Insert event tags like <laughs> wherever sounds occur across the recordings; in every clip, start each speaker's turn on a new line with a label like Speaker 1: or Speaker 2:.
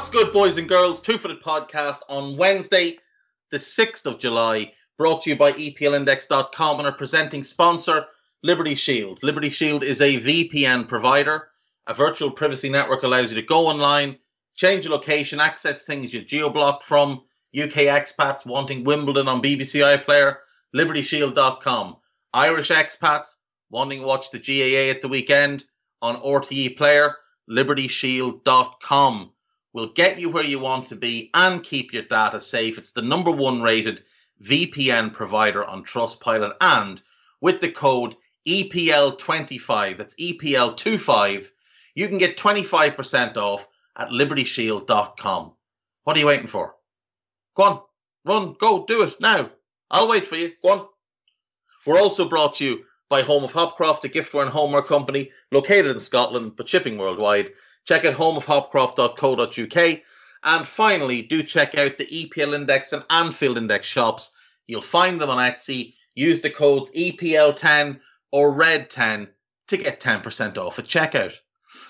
Speaker 1: What's good, boys and girls? Two Footed Podcast on Wednesday, the 6th of July, brought to you by EPLindex.com and our presenting sponsor, Liberty Shield. Liberty Shield is a VPN provider. A virtual privacy network allows you to go online, change your location, access things you geo-blocked from UK expats wanting Wimbledon on BBC iPlayer, libertyshield.com. Irish expats wanting to watch the GAA at the weekend on RTE Player, libertyshield.com will get you where you want to be and keep your data safe. It's the number one rated VPN provider on Trustpilot. And with the code EPL25, that's EPL25, you can get 25% off at libertyshield.com. What are you waiting for? Go on, run, go, do it now. I'll wait for you. Go on. We're also brought to you by Home of Hopcroft, a giftware and homeware company located in Scotland but shipping worldwide. Check out homeofhopcroft.co.uk. And finally, do check out the EPL Index and Anfield Index shops. You'll find them on Etsy. Use the codes EPL10 or RED10 to get 10% off at checkout.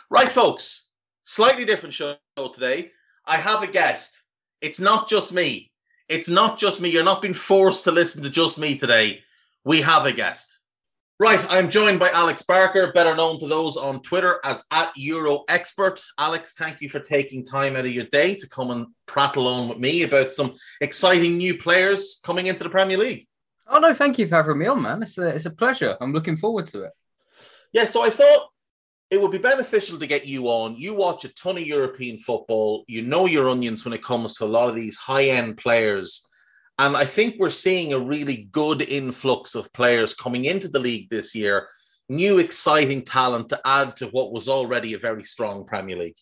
Speaker 1: Right, folks, slightly different show today. I have a guest. It's not just me. It's not just me. You're not being forced to listen to just me today. We have a guest. Right, I'm joined by Alex Barker, better known to those on Twitter as at EuroExpert. Alex, thank you for taking time out of your day to come and prattle on with me about some exciting new players coming into the Premier League.
Speaker 2: Oh no, thank you for having me on, man. It's a it's a pleasure. I'm looking forward to it.
Speaker 1: Yeah, so I thought it would be beneficial to get you on. You watch a ton of European football. You know your onions when it comes to a lot of these high end players and I think we're seeing a really good influx of players coming into the league this year, new exciting talent to add to what was already a very strong Premier League.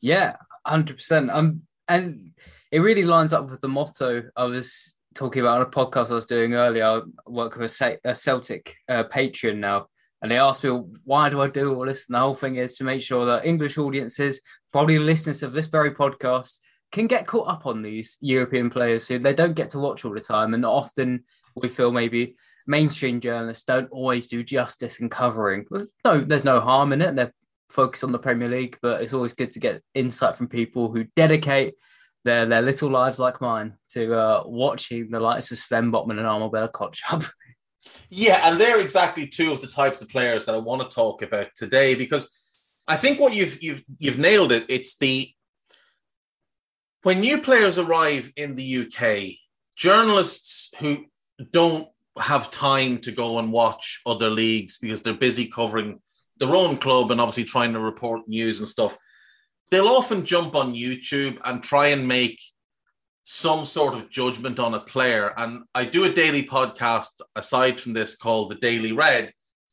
Speaker 2: Yeah, 100%. Um, and it really lines up with the motto I was talking about on a podcast I was doing earlier. I work with a, Celtic uh, patron now, and they asked me, why do I do all this? And the whole thing is to make sure that English audiences, probably listeners of this very podcast, can get caught up on these European players who they don't get to watch all the time, and often we feel maybe mainstream journalists don't always do justice in covering. No, there's no harm in it. They're focused on the Premier League, but it's always good to get insight from people who dedicate their their little lives like mine to uh, watching the likes of Sven Botman and Armel Bella-Kotchap. <laughs>
Speaker 1: Yeah, and they're exactly two of the types of players that I want to talk about today because I think what you've you've you've nailed it. It's the when new players arrive in the UK, journalists who don't have time to go and watch other leagues because they're busy covering their own club and obviously trying to report news and stuff, they'll often jump on YouTube and try and make some sort of judgment on a player. And I do a daily podcast aside from this called The Daily Red.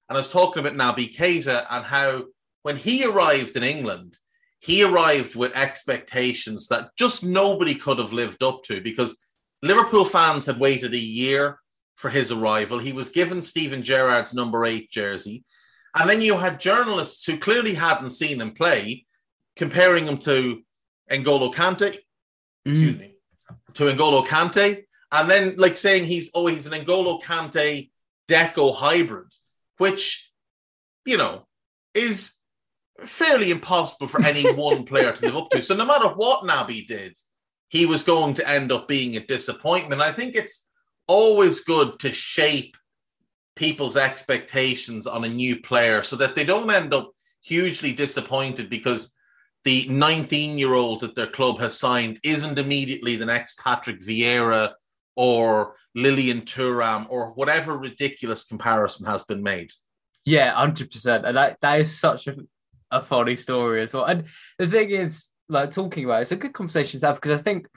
Speaker 1: And I was talking about Naby Keita and how when he arrived in England, he arrived with expectations that just nobody could have lived up to because Liverpool fans had waited a year for his arrival. He was given Steven Gerrard's number eight jersey. And then you had journalists who clearly hadn't seen him play, comparing him to N'Golo Kante, mm. excuse me, to N'Golo Kante, and then like saying he's oh he's an N'Golo Kante Deco hybrid, which you know is fairly impossible for any one player to live up to. So no matter what Naby did, he was going to end up being a disappointment. I think it's always good to shape people's expectations on a new player so that they don't end up hugely disappointed because the 19 year old that their club has signed isn't immediately the next Patrick Vieira or Lilian Thuram or whatever ridiculous comparison has been made.
Speaker 2: Yeah, 100%. And that, that is such a a funny story as well. And the thing is, like talking about it, it's a good conversation to have because I think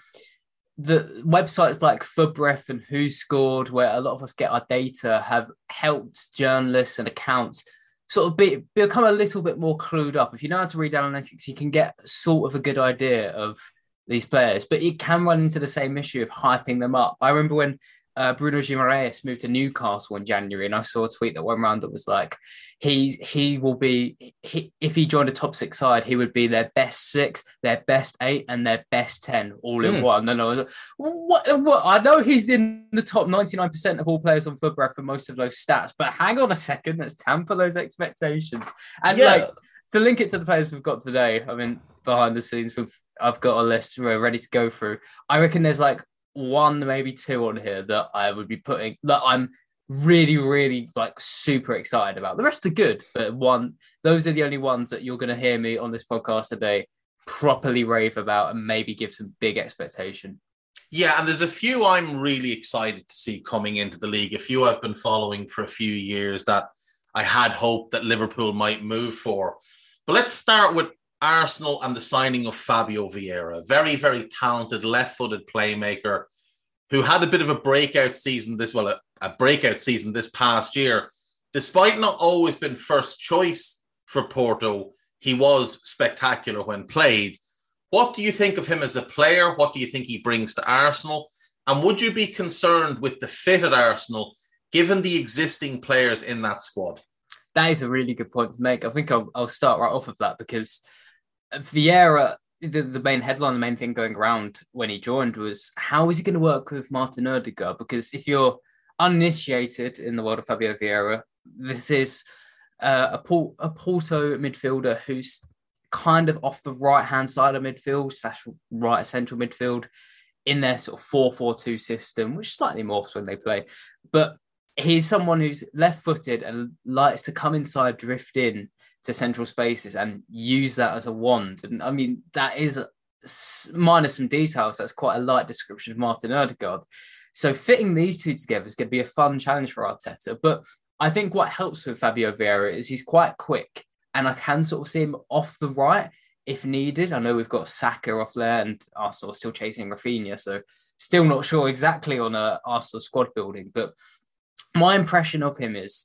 Speaker 2: the websites like FBref and WhoScored, where a lot of us get our data, have helped journalists and accounts sort of be, become a little bit more clued up. If you know how to read analytics, you can get sort of a good idea of these players, but it can run into the same issue of hyping them up. I remember when uh, Bruno Guimaraes moved to Newcastle in January, and I saw a tweet that went around that was like, he he will be he, if he joined a top six side, he would be their best six, their best eight, and their best ten all in mm. one. And I was like, what, what? I know he's in the top ninety nine percent of all players on FBref for most of those stats, but hang on a second, let's tamper those expectations. And yeah. like to link it to the players we've got today, I mean, behind the scenes, we've I've got a list we're ready to go through. I reckon there's like one, maybe two on here that I would be putting that I'm really, really like super excited about. The rest are good, but one, those are the only ones that you're going to hear me on this podcast today properly rave about and maybe give some big expectation.
Speaker 1: Yeah, and there's a few I'm really excited to see coming into the league. A few I've been following for a few years that I had hoped that Liverpool might move for. But let's start with Arsenal and the signing of Fabio Vieira, very, very talented left footed playmaker who had a bit of a breakout season this, well, a, a breakout season this past year. Despite not always been first choice for Porto, he was spectacular when played. What do you think of him as a player? What do you think he brings to Arsenal? And would you be concerned with the fit at Arsenal given the existing players in that squad?
Speaker 2: That is a really good point to make. I think I'll, I'll start right off of that because Vieira, the, the main headline, the main thing going around when he joined was how is he going to work with Martin Odegaard? Because if you're uninitiated in the world of Fabio Vieira, this is uh, a, Port- a Porto midfielder who's kind of off the right hand side of midfield, slash right central midfield in their sort of 4 4 2 system, which slightly morphs when they play. But he's someone who's left footed and likes to come inside, drift in to central spaces and use that as a wand. And I mean, that is minus some details. That's quite a light description of Martin Odegaard. So fitting these two together is going to be a fun challenge for Arteta. But I think what helps with Fabio Vieira is he's quite quick, and I can sort of see him off the right if needed. I know we've got Saka off there, and Arsenal still chasing Raphinha, so still not sure exactly on a Arsenal squad building. But my impression of him is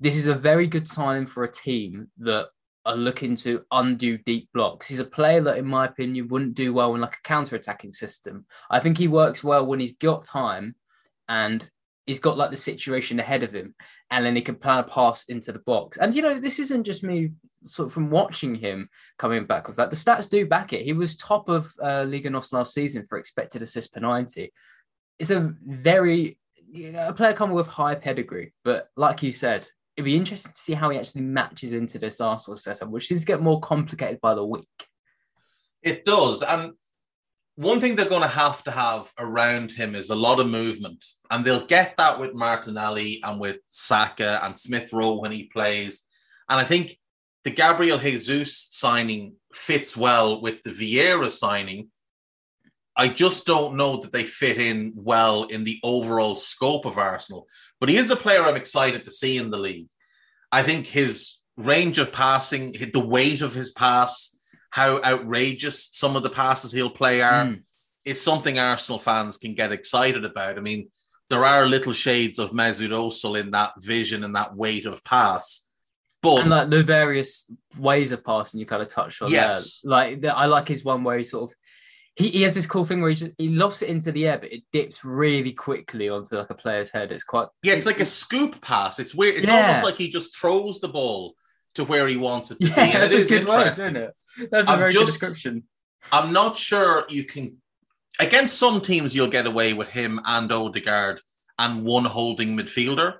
Speaker 2: this is a very good signing for a team that are looking to undo deep blocks. He's a player that, in my opinion, wouldn't do well in like a counter-attacking system. I think he works well when he's got time and he's got like the situation ahead of him, and then he can plan a pass into the box. And you know, this isn't just me sort of from watching him coming back with that. The stats do back it. He was top of uh, Liga NOS last season for expected assists per 90. It's a very you know, a player coming with high pedigree, but like you said, it'd be interesting to see how he actually matches into this Arsenal setup, which to get more complicated by the week.
Speaker 1: It does. And one thing they're going to have to have around him is a lot of movement. And they'll get that with Martinelli and with Saka and Smith Rowe when he plays. And I think the Gabriel Jesus signing fits well with the Vieira signing. I just don't know that they fit in well in the overall scope of Arsenal. But he is a player I'm excited to see in the league. I think his range of passing, the weight of his pass, how outrageous some of the passes he'll play are, mm. is something Arsenal fans can get excited about. I mean, there are little shades of Mesut Ozil in that vision and that weight of pass. But
Speaker 2: and like the various ways of passing you kind of touched on yes. there. Like I like his one where he sort of he, he has this cool thing where he just he lofts it into the air, but it dips really quickly onto like a player's head. It's quite
Speaker 1: yeah, it's like a scoop pass. It's weird. It's yeah. almost like he just throws the ball to where he wants it to
Speaker 2: yeah, be. And that's it a good word, isn't it? That's a I'm very just, good description.
Speaker 1: I'm not sure you can against some teams you'll get away with him and Odegaard and one holding midfielder,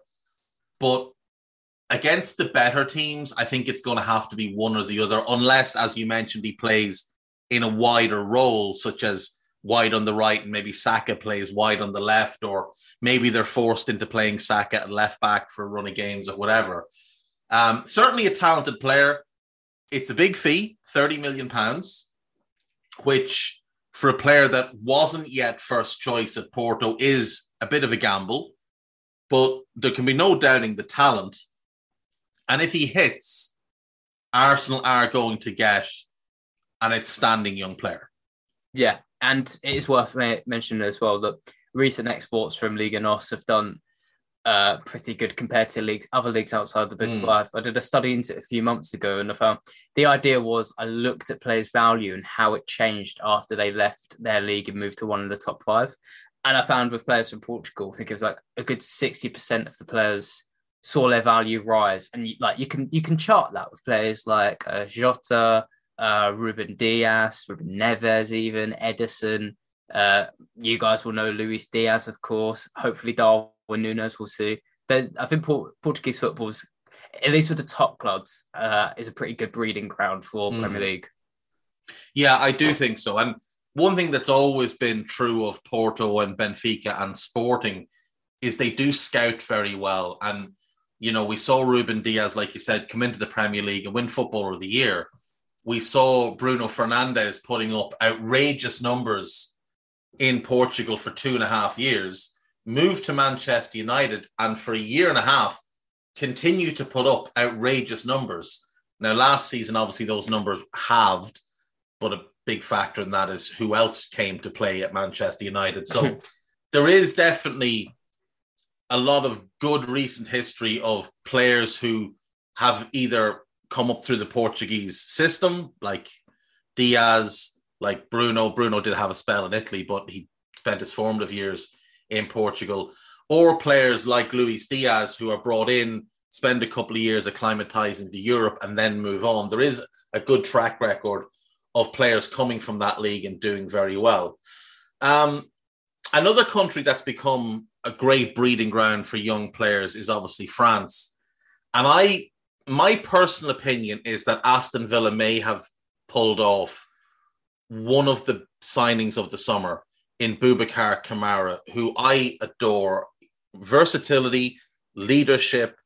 Speaker 1: but against the better teams, I think it's going to have to be one or the other, unless, as you mentioned, he plays in a wider role, such as wide on the right and maybe Saka plays wide on the left, or maybe they're forced into playing Saka at left back for run of games or whatever. Um, certainly a talented player. It's a big fee, 30 million pounds, which for a player that wasn't yet first choice at Porto is a bit of a gamble, but there can be no doubting the talent. And if he hits, Arsenal are going to get an outstanding young player.
Speaker 2: Yeah, and it is worth mentioning as well that recent exports from Liga NOS have done uh, pretty good compared to leagues, other leagues outside the Big
Speaker 1: Mm.
Speaker 2: Five. I did a study into it a few months ago, and I found the idea was I looked at players' value and how it changed after they left their league and moved to one of the top five. And I found with players from Portugal, I think it was like a good sixty percent of the players saw their value rise, and you, like you can you can chart that with players like uh, Jota, uh, Ruben Dias, Ruben Neves, even Ederson. Uh, you guys will know Luis Diaz, of course. Hopefully, Darwin Nunez will see. But I think Port- Portuguese football's, at least with the top clubs, uh, is a pretty good breeding ground for
Speaker 1: Mm.
Speaker 2: Premier League.
Speaker 1: Yeah, I do think so. And one thing that's always been true of Porto and Benfica and Sporting is they do scout very well. And, you know, we saw Ruben Dias, like you said, come into the Premier League and win Footballer of the Year. We saw Bruno Fernandes putting up outrageous numbers in Portugal for two and a half years, moved to Manchester United, and for a year and a half, continue to put up outrageous numbers. Now, last season, obviously, those numbers halved but a big factor in that is who else came to play at Manchester United. So <laughs> there is definitely a lot of good recent history of players who have either come up through the Portuguese system, like Dias, like Bruno. Bruno did have a spell in Italy, but he spent his formative years in Portugal, or players like Luis Diaz who are brought in, spend a couple of years acclimatizing to Europe, and then move on. There is a good track record of players coming from that league and doing very well. Um, another country that's become a great breeding ground for young players is obviously France. And I, my personal opinion is that Aston Villa may have pulled off one of the signings of the summer in Boubacar Kamara, who I adore. Versatility, leadership,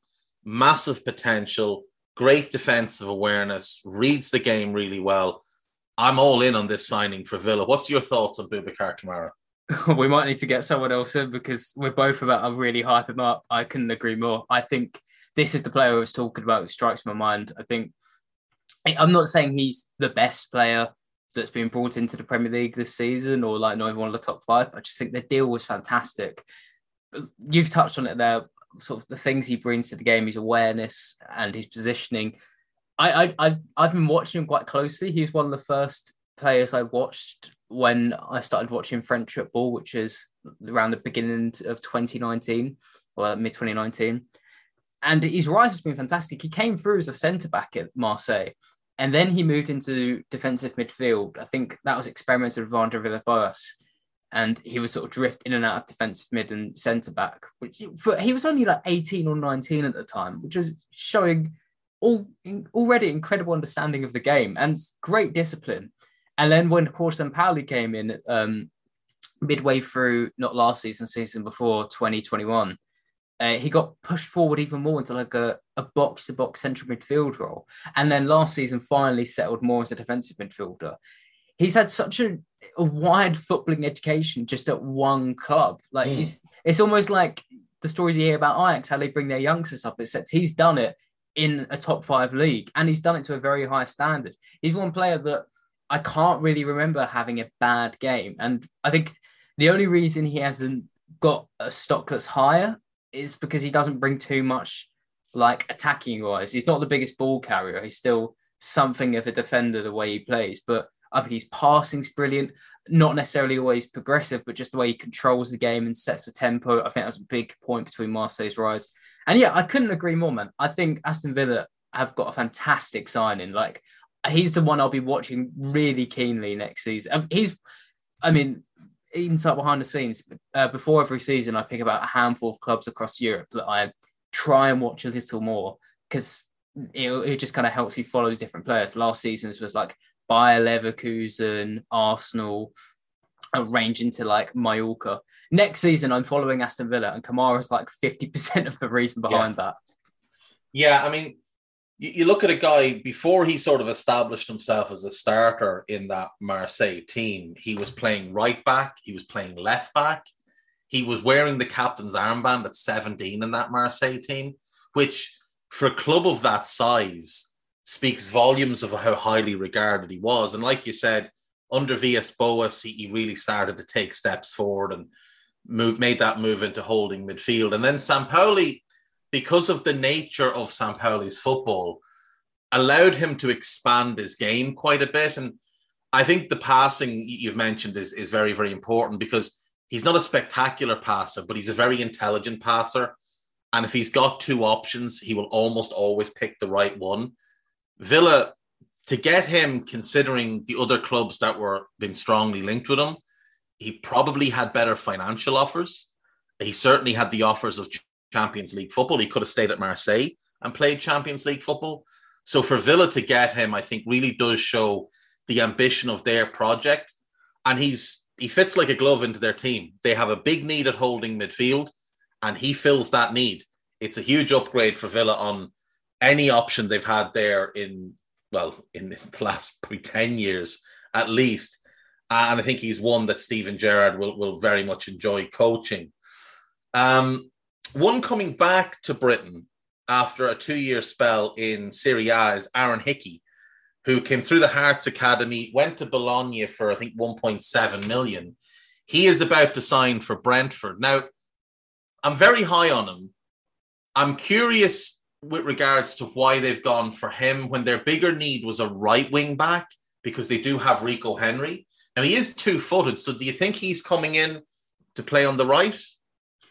Speaker 1: massive potential, great defensive awareness, reads the game really well. I'm all in on this signing for Villa. What's your thoughts on Boubacar Kamara? <laughs>
Speaker 2: we might need to get someone else in because we're both about to really hype him up. I couldn't agree more. I think this is the player I was talking about who strikes my mind. I think I'm not saying he's the best player that's been brought into the Premier League this season or like not even one of the top five. I just think the deal was fantastic. You've touched on it there, sort of the things he brings to the game, his awareness and his positioning. I, I I've been watching him quite closely. He's one of the first players I watched when I started watching French football, which is around the beginning of 2019 or mid 2019. And his rise has been fantastic. He came through as a centre back at Marseille, and then he moved into defensive midfield. I think that was experimented with Andre Villas-Boas, and he would sort of drift in and out of defensive mid and centre back. Which for, he was only like 18 or 19 at the time, which was showing all already incredible understanding of the game and great discipline. And then when Jorge Sampaoli came in um, midway through, not last season, season before 2021, uh, he got pushed forward even more into like a, a box to box central midfield role. And then last season, finally settled more as a defensive midfielder. He's had such a, a wide footballing education just at one club. Like,
Speaker 1: Mm.
Speaker 2: he's, it's almost like the stories you hear about Ajax, how they bring their youngsters up, except he's done it in a top five league and he's done it to a very high standard. He's one player that I can't really remember having a bad game. And I think the only reason he hasn't got a stock that's higher is because he doesn't bring too much like attacking wise. He's not the biggest ball carrier. He's still something of a defender the way he plays, but I think his passing's brilliant. Not necessarily always progressive, but just the way he controls the game and sets the tempo. I think that's a big point between Marseille's rise. And yeah, I couldn't agree more, man. I think Aston Villa have got a fantastic signing. Like he's the one I'll be watching really keenly next season. Um, He's, I mean, inside behind the scenes, uh, before every season, I pick about a handful of clubs across Europe that I try and watch a little more because it, it just kind of helps you follow these different players. Last season's was like Bayer Leverkusen, Arsenal, a range into like Mallorca. Next season, I'm following Aston Villa, and Kamara's like 50% of the reason behind that.
Speaker 1: Yeah, I mean, you, you look at a guy before he sort of established himself as a starter in that Marseille team. He was playing right back, he was playing left back, he was wearing the captain's armband at 17 in that Marseille team, which for a club of that size speaks volumes of how highly regarded he was. And like you said, under Villas-Boas, he, he really started to take steps forward and move, made that move into holding midfield. And then Sampaoli, because of the nature of Sampaoli's football, allowed him to expand his game quite a bit. And I think the passing you've mentioned is, is very, very important because he's not a spectacular passer, but he's a very intelligent passer. And if he's got two options, he will almost always pick the right one. Villa, to get him, considering the other clubs that were been strongly linked with him, he probably had better financial offers. He certainly had the offers of Champions League football. He could have stayed at Marseille and played Champions League football. So for Villa to get him, I think really does show the ambition of their project. And he's he fits like a glove into their team. They have a big need at holding midfield, and he fills that need. It's a huge upgrade for Villa on any option they've had there in well in <laughs> the last probably 10 years at least. And I think he's one that Steven Gerrard will, will very much enjoy coaching. Um, one coming back to Britain after a two year spell in Serie A is Aaron Hickey, who came through the Hearts Academy, went to Bologna for, I think, 1.7 million. He is about to sign for Brentford. Now, I'm very high on him. I'm curious with regards to why they've gone for him when their bigger need was a right wing back because they do have Rico Henry. Now, he is two footed. So, do you think he's coming in to play on the right?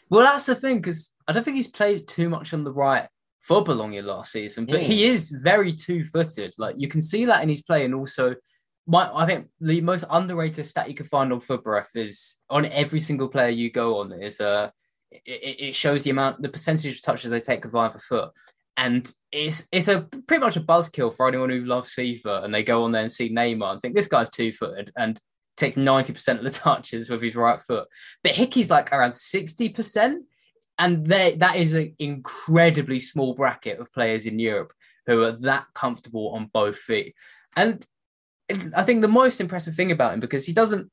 Speaker 2: Well, that's the thing because I don't think he's played too much on the right for Bologna last season, but mm. he is very two-footed. Like you can see that in his play, and also, my I think the most underrated stat you can find on FBref is on every single player you go on is uh it, it shows the amount the percentage of touches they take with either foot. And it's it's a pretty much a buzzkill for anyone who loves FIFA and they go on there and see Neymar and think this guy's two footed and takes 90% of the touches with his right foot. But Hickey's like around 60% and that is an incredibly small bracket of players in Europe who are that comfortable on both feet. And I think the most impressive thing about him because he doesn't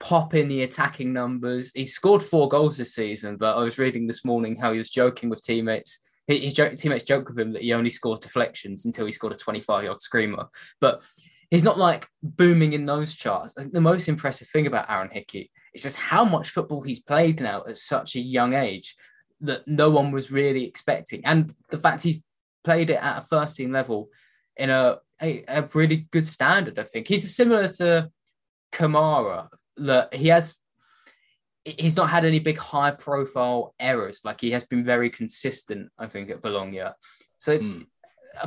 Speaker 2: pop in the attacking numbers. He scored four goals this season, but I was reading this morning how he was joking with teammates. His teammates joked with him that he only scored deflections until he scored a 25 yard screamer. But he's not like booming in those charts. The most impressive thing about Aaron Hickey is just how much football he's played now at such a young age that no one was really expecting. And the fact he's played it at a first team level in a, a, a really good standard, I think. He's similar to Kamara, that he has he's not had any big high profile errors. Like he has been very consistent, I think, at Bologna. So, mm.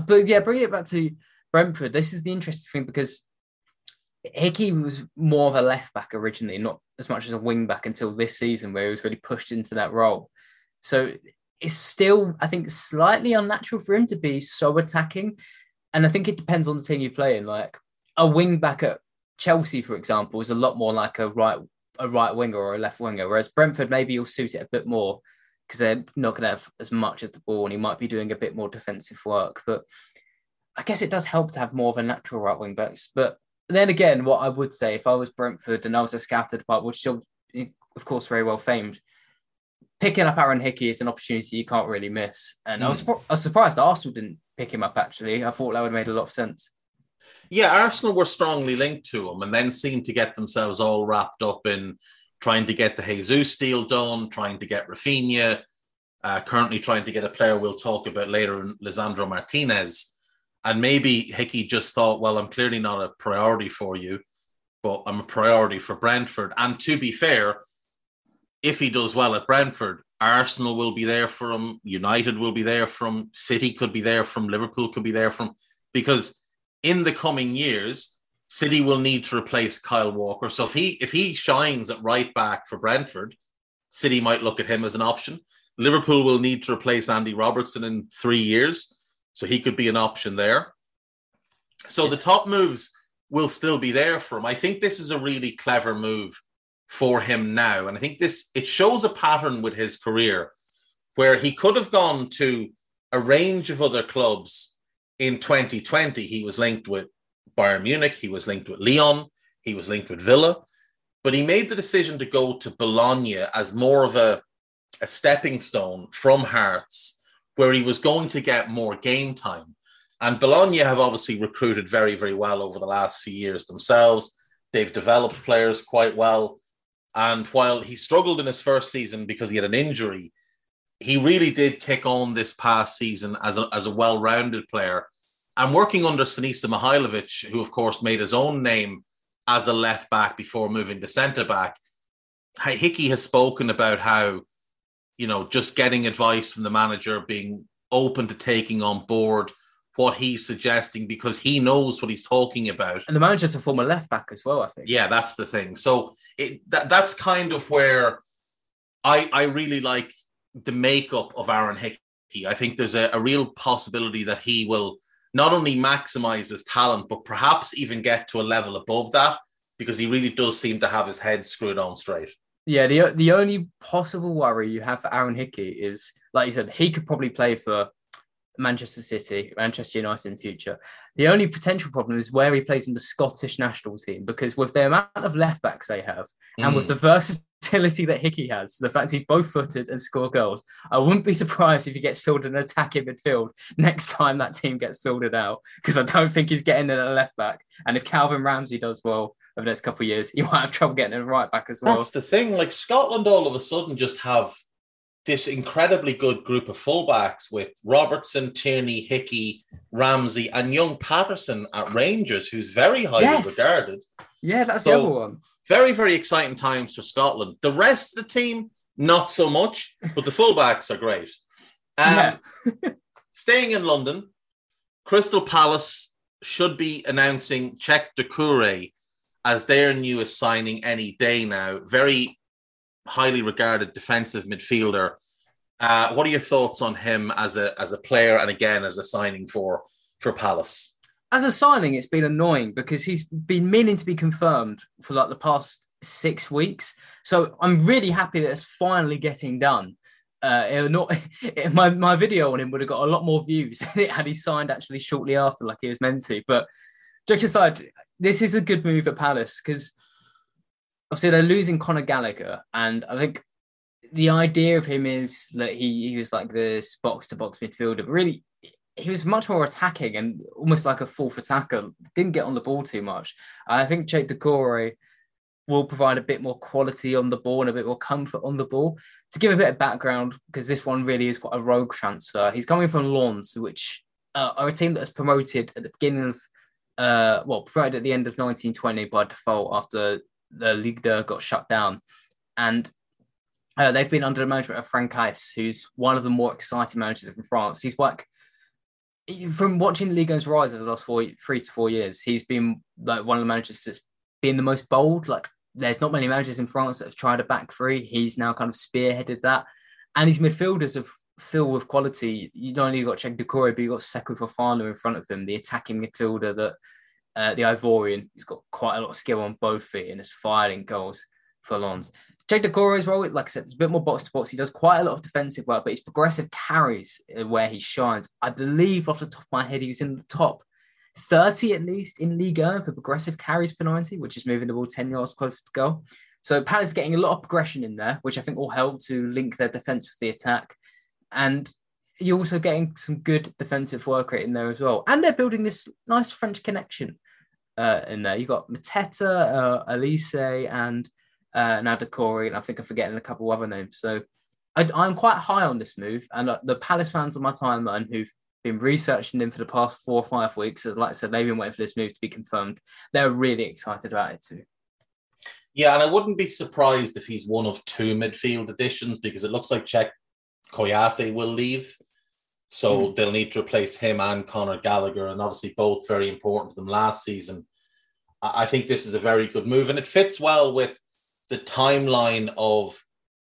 Speaker 2: but yeah, bring it back to Brentford. This is the interesting thing because Hickey was more of a left back originally, not as much as a wing back until this season, where he was really pushed into that role. So it's still, I think, slightly unnatural for him to be so attacking. And I think it depends on the team you play in. Like a wing back at Chelsea, for example, is a lot more like a right a right winger or a left winger, whereas Brentford maybe will suit it a bit more because they're not going to have as much of the ball and he might be doing a bit more defensive work. But I guess it does help to have more of a natural right wing backs. But then again, what I would say if I was Brentford and I was a scout department, which still, of course, very well famed, picking up Aaron Hickey is an opportunity you can't really miss. And mm. I, was, hmm. I was surprised Arsenal didn't pick him up, actually. I thought that would have made a lot of sense.
Speaker 1: Yeah, Arsenal were strongly linked to him and then seemed to get themselves all wrapped up in trying to get the Jesus deal done, trying to get Raphinha, uh, currently trying to get a player we'll talk about later, Lisandro Martinez. And maybe Hickey just thought, well, I'm clearly not a priority for you, but I'm a priority for Brentford. And to be fair, if he does well at Brentford, Arsenal will be there for him, United will be there from, City could be there from, Liverpool could be there from, because in the coming years, City will need to replace Kyle Walker. So if he if he shines at right back for Brentford, City might look at him as an option. Liverpool will need to replace Andy Robertson in three years, so he could be an option there. So the top moves will still be there for him. I think this is a really clever move for him now. And I think this it shows a pattern with his career where he could have gone to a range of other clubs in 2020. He was linked with Bayern Munich, he was linked with Lyon, he was linked with Villa, but he made the decision to go to Bologna as more of a, a stepping stone from Hearts, where he was going to get more game time. And Bologna have obviously recruited very, very well over the last few years themselves. They've developed players quite well. And while he struggled in his first season because he had an injury, he really did kick on this past season as a, as a well rounded player. And working under Sinisa Mihailovic, who, of course, made his own name as a left back before moving to centre back, Hickey has spoken about how, you know, just getting advice from the manager, being open to taking on board what he's suggesting because he knows what he's talking about.
Speaker 2: And the manager's a former left back as well, I think.
Speaker 1: Yeah, that's the thing. So it that, that's kind of where I I really like the makeup of Aaron Hickey. I think there's a, a real possibility that he will not only maximize his talent, but perhaps even get to a level above that because he really does seem to have his head screwed on straight.
Speaker 2: Yeah, the the only possible worry you have for Aaron Hickey is, like you said, he could probably play for Manchester City, Manchester United in future. The only potential problem is where he plays in the Scottish national team because with the amount of left backs they have mm. and with mm. the versatility that Hickey has, the fact he's both footed and score goals, I wouldn't be surprised if he gets filled in attacking midfield next time that team gets filled out because I don't think he's getting in at left back. And if Calvin Ramsey does well over the next couple of years, he might have trouble getting in right back as well.
Speaker 1: That's the thing. Like Scotland all of a sudden just have this incredibly good group of fullbacks with Robertson, Tierney, Hickey, Ramsey, and young Patterson at Rangers, who's very highly yes. regarded.
Speaker 2: Yeah, that's so, the other one.
Speaker 1: Very, very exciting times for Scotland. The rest of the team, not so much, but the fullbacks are great. Um, yeah. <laughs> staying in London, Crystal Palace should be announcing Cheick Doucouré as their newest signing any day now. Very highly regarded defensive midfielder. Uh, what are your thoughts on him as a as a player and again as a signing for for Palace?
Speaker 2: As a signing, it's been annoying because he's been meaning to be confirmed for like the past six weeks. So I'm really happy that it's finally getting done. Uh, not <laughs> my my video on him would have got a lot more views <laughs> had he signed actually shortly after, like he was meant to. But jokes aside, this is a good move at Palace because obviously they're losing Conor Gallagher, and I think the idea of him is that he he was like this box to box midfielder, but really he was much more attacking and almost like a fourth attacker. Didn't get on the ball too much. I think Cheick Doucouré will provide a bit more quality on the ball and a bit more comfort on the ball. To give a bit of background, because this one really is quite a rogue transfer. He's coming from Lens, which uh, are a team that was promoted at the beginning of, uh, well, promoted at the end of 1920 by default after the Ligue 2 got shut down. And uh, they've been under the management of Franck Haise, who's one of the more exciting managers in France. He's like, from watching Ligue 1's rise over the last four, three to four years, he's been like one of the managers that's been the most bold. Like, there's not many managers in France that have tried a back three. He's now kind of spearheaded that. And his midfielders have filled with quality. You not only got Cheick Doucouré, but you got Seko Fofana in front of him, the attacking midfielder that uh, the Ivorian. He's got quite a lot of skill on both feet and is firing goals for Lens. Cheick Doucouré's role, like I said, it's a bit more box to box. He does quite a lot of defensive work, but his progressive carries where he shines. I believe off the top of my head, he was in the top 30 at least in Ligue 1 for progressive carries per 90, which is moving the ball 10 yards closer to goal. So Palace getting a lot of progression in there, which I think will help to link their defense with the attack. And you're also getting some good defensive work rate in there as well. And they're building this nice French connection uh, in there. You've got Mateta, uh, Olise, and uh, now Doucouré, and I think I'm forgetting a couple other names. So I, am quite high on this move. And uh, the Palace fans on my timeline who've been researching him for the past four or five weeks, as like I said, they've been waiting for this move to be confirmed. They're really excited about it too.
Speaker 1: Yeah, and I wouldn't be surprised if he's one of two midfield additions because it looks like Cheikhou Kouyaté will leave. So mm. they'll need to replace him and Conor Gallagher, and obviously both very important to them last season. I think this is a very good move, and it fits well with the timeline of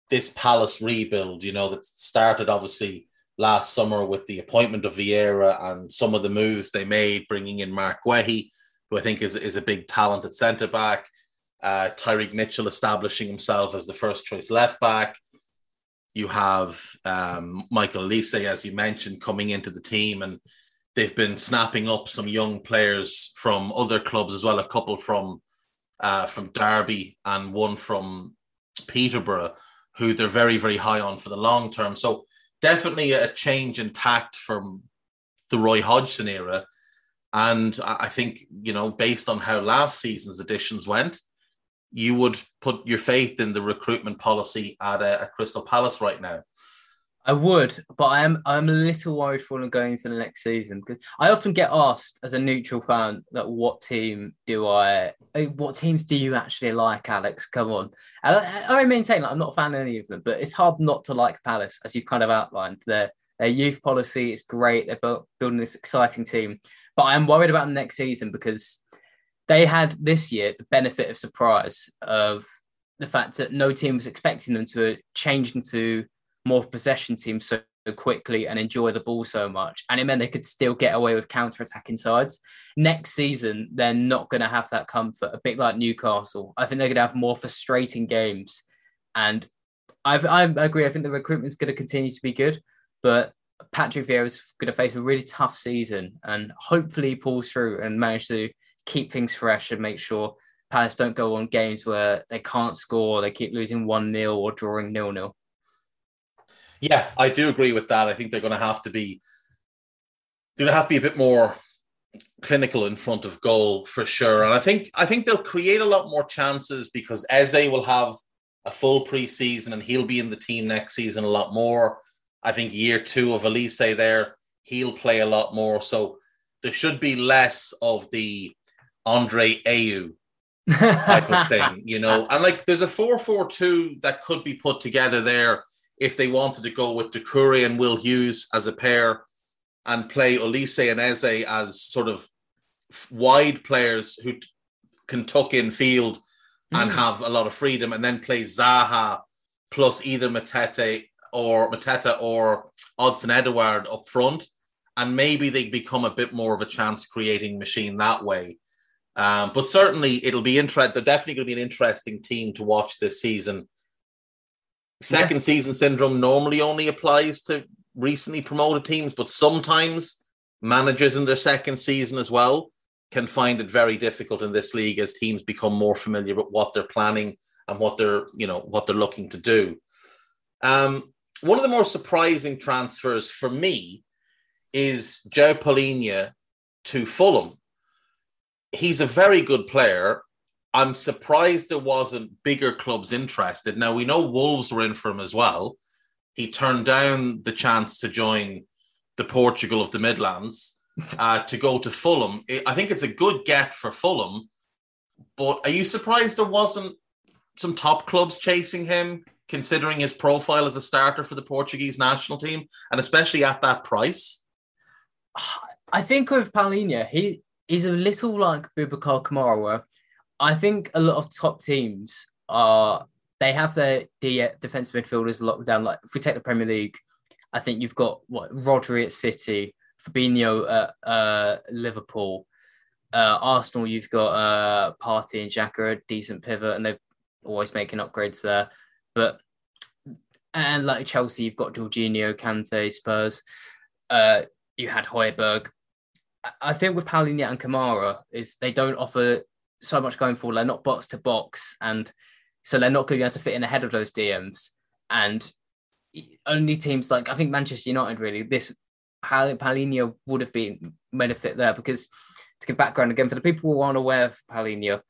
Speaker 1: this Palace rebuild. You know that started obviously last summer with the appointment of Vieira and some of the moves they made, bringing in Marc Guéhi, who I think is is a big talented centre back. Uh, Tyrick Mitchell establishing himself as the first choice left back. You have um, Michael Olise, as you mentioned, coming into the team, and they've been snapping up some young players from other clubs as well. A couple from uh, from Derby and one from Peterborough, who they're very very high on for the long term. So definitely a change in tact from the Roy Hodgson era. And I think, you know, based on how last season's additions went, you would put your faith in the recruitment policy at, at Crystal Palace right now.
Speaker 2: I would, but I am I'm a little worried for them going into the next season because I often get asked as a neutral fan that what team do I, eh, what teams do you actually like, Alex? Come on, and I, I maintain like I'm not a fan of any of them, but it's hard not to like Palace as you've kind of outlined. Their their youth policy is great. They're building this exciting team, but I'm worried about the next season because they had this year the benefit of surprise of the fact that no team was expecting them to change into more possession team so quickly and enjoy the ball so much. And it meant they could still get away with counter attacking sides. Next season, they're not going to have that comfort, a bit like Newcastle. I think they're going to have more frustrating games. And I've, I agree. I think the recruitment is going to continue to be good, but Patrick Vieira is going to face a really tough season and hopefully pulls through and manage to keep things fresh and make sure Palace don't go on games where they can't score, they keep losing 1 0 or drawing nil nil.
Speaker 1: Yeah, I do agree with that. I think they're going to have to be they're going to have to be a bit more clinical in front of goal for sure. And I think I think they'll create a lot more chances because Eze will have a full preseason and he'll be in the team next season a lot more. I think year two of Olise there, he'll play a lot more. So there should be less of the Andre Ayew type of <laughs> thing, you know. And like there's a 4-4-2 that could be put together there if they wanted to go with Doucouré and Will Hughes as a pair and play Olise and Eze as sort of wide players who t- can tuck in field mm. and have a lot of freedom, and then play Zaha plus either Matete or Mateta or Odsonne Edouard up front, and maybe they become a bit more of a chance creating machine that way. Um, but certainly, it'll be interesting. They're definitely going to be an interesting team to watch this season Second yeah. season syndrome normally only applies to recently promoted teams, but sometimes managers in their second season as well can find it very difficult in this league as teams become more familiar with what they're planning and what they're you know what they're looking to do. Um, one of the more surprising transfers for me is João Palhinha to Fulham. He's a very good player. I'm surprised there wasn't bigger clubs interested. Now we know Wolves were in for him as well. He turned down the chance to join the Portugal of the Midlands <laughs> uh, to go to Fulham. I think it's a good get for Fulham, but are you surprised there wasn't some top clubs chasing him, considering his profile as a starter for the Portuguese national team, and especially at that price? <sighs>
Speaker 2: I think with Palhinha, he is a little like Boubacar Kamara, I think a lot of top teams are they have their the defensive midfielders locked down. Like if we take the Premier League, I think you've got what Rodri at City, Fabinho at uh, Liverpool, uh, Arsenal. You've got uh, Partey and Xhaka, a decent pivot, and they're always making upgrades there. But and like Chelsea, you've got Jorginho, Kante, Spurs. Uh, you had Højbjerg. I think with Palhinha and Kamara is they don't offer so much going forward. They're not box to box, and so they're not going to be able to fit in ahead of those DMs. And only teams like I think Manchester United really this Pal- Palhinha would have been benefit there because to give background again for the people who aren't aware of Palhinha,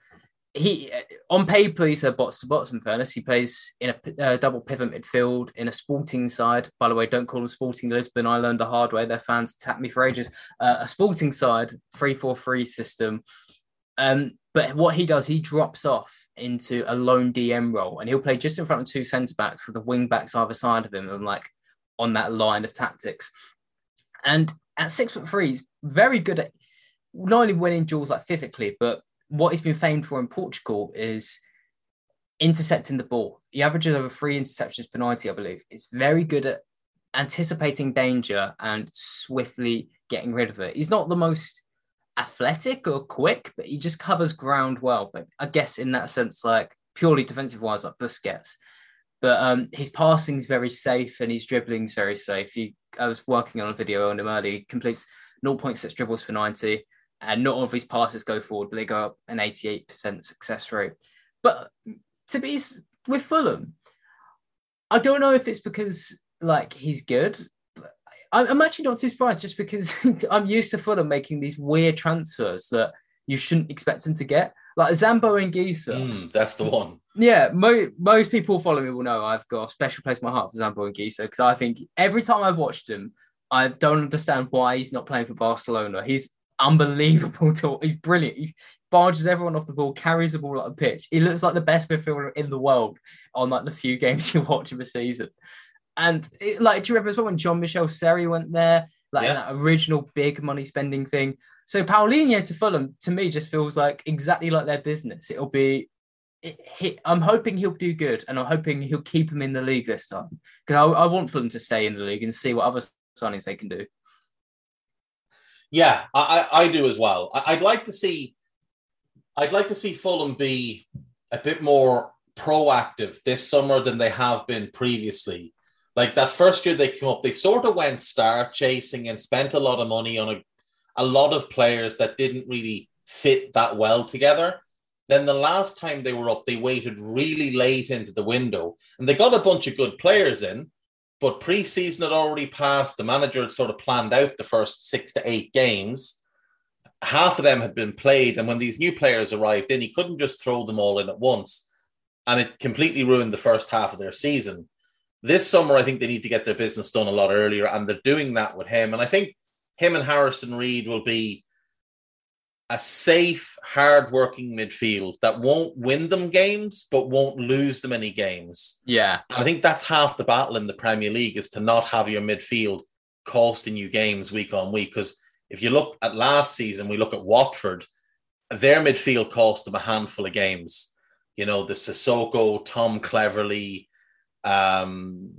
Speaker 2: he on paper he's a box to box. In fairness, he plays in a uh, double pivot midfield in a Sporting side. By the way, don't call them Sporting Lisbon. I learned the hard way. Their fans attacked me for ages. Uh, a Sporting side, three four three system. Um, but what he does, he drops off into a lone DM role and he'll play just in front of two centre backs with the wing backs either side of him and like on that line of tactics. And at six foot three, he's very good at not only winning duels like physically, but what he's been famed for in Portugal is intercepting the ball. He averages over three interceptions per 90, I believe. He's very good at anticipating danger and swiftly getting rid of it. He's not the most athletic or quick, but he just covers ground well. But I guess in that sense, like purely defensive wise, like Busquets. But um, his is very safe and his dribbling is very safe. He, I was working on a video on him earlier. He completes 0.6 dribbles for 90, and not all of his passes go forward, but they go up an 88% success rate. But to be with Fulham, I don't know if it's because like he's good I'm actually not too surprised just because <laughs> I'm used to Fulham making these weird transfers that you shouldn't expect them to get. Like Zambo Anguissa.
Speaker 1: Mm, that's the one.
Speaker 2: Yeah, mo- most people follow me will know I've got a special place in my heart for Zambo Anguissa because I think every time I've watched him, I don't understand why he's not playing for Barcelona. He's unbelievable <laughs> to he's brilliant. He barges everyone off the ball, carries the ball up the pitch. He looks like the best midfielder in the world on like the few games <laughs> you watch of a season. And it, like, do you remember as well when John Michel Seri went there? Like
Speaker 1: Yeah.
Speaker 2: that original big money spending thing. So Palhinha to Fulham to me just feels like exactly like their business. It'll be it, he, I'm hoping he'll do good, and I'm hoping he'll keep him in the league this time because I, I want Fulham to stay in the league and see what other signings they can do.
Speaker 1: Yeah, I, I, do as well. I'd like to see, I'd like to see Fulham be a bit more proactive this summer than they have been previously. Like that first year they came up, they sort of went star chasing and spent a lot of money on a, a lot of players that didn't really fit that well together. Then the last time they were up, they waited really late into the window and they got a bunch of good players in, but preseason had already passed. The manager had sort of planned out the first six to eight games. Half of them had been played, and when these new players arrived in, he couldn't just throw them all in at once, and it completely ruined the first half of their season. This summer, I think they need to get their business done a lot earlier, and they're doing that with him. And I think him and Harrison Reed will be a safe, hard-working midfield that won't win them games, but won't lose them any games.
Speaker 2: Yeah,
Speaker 1: And I think that's half the battle in the Premier League is to not have your midfield costing you games week on week. Because if you look at last season, we look at Watford, their midfield cost them a handful of games. You know, the Sissoko, Tom Cleverley, um,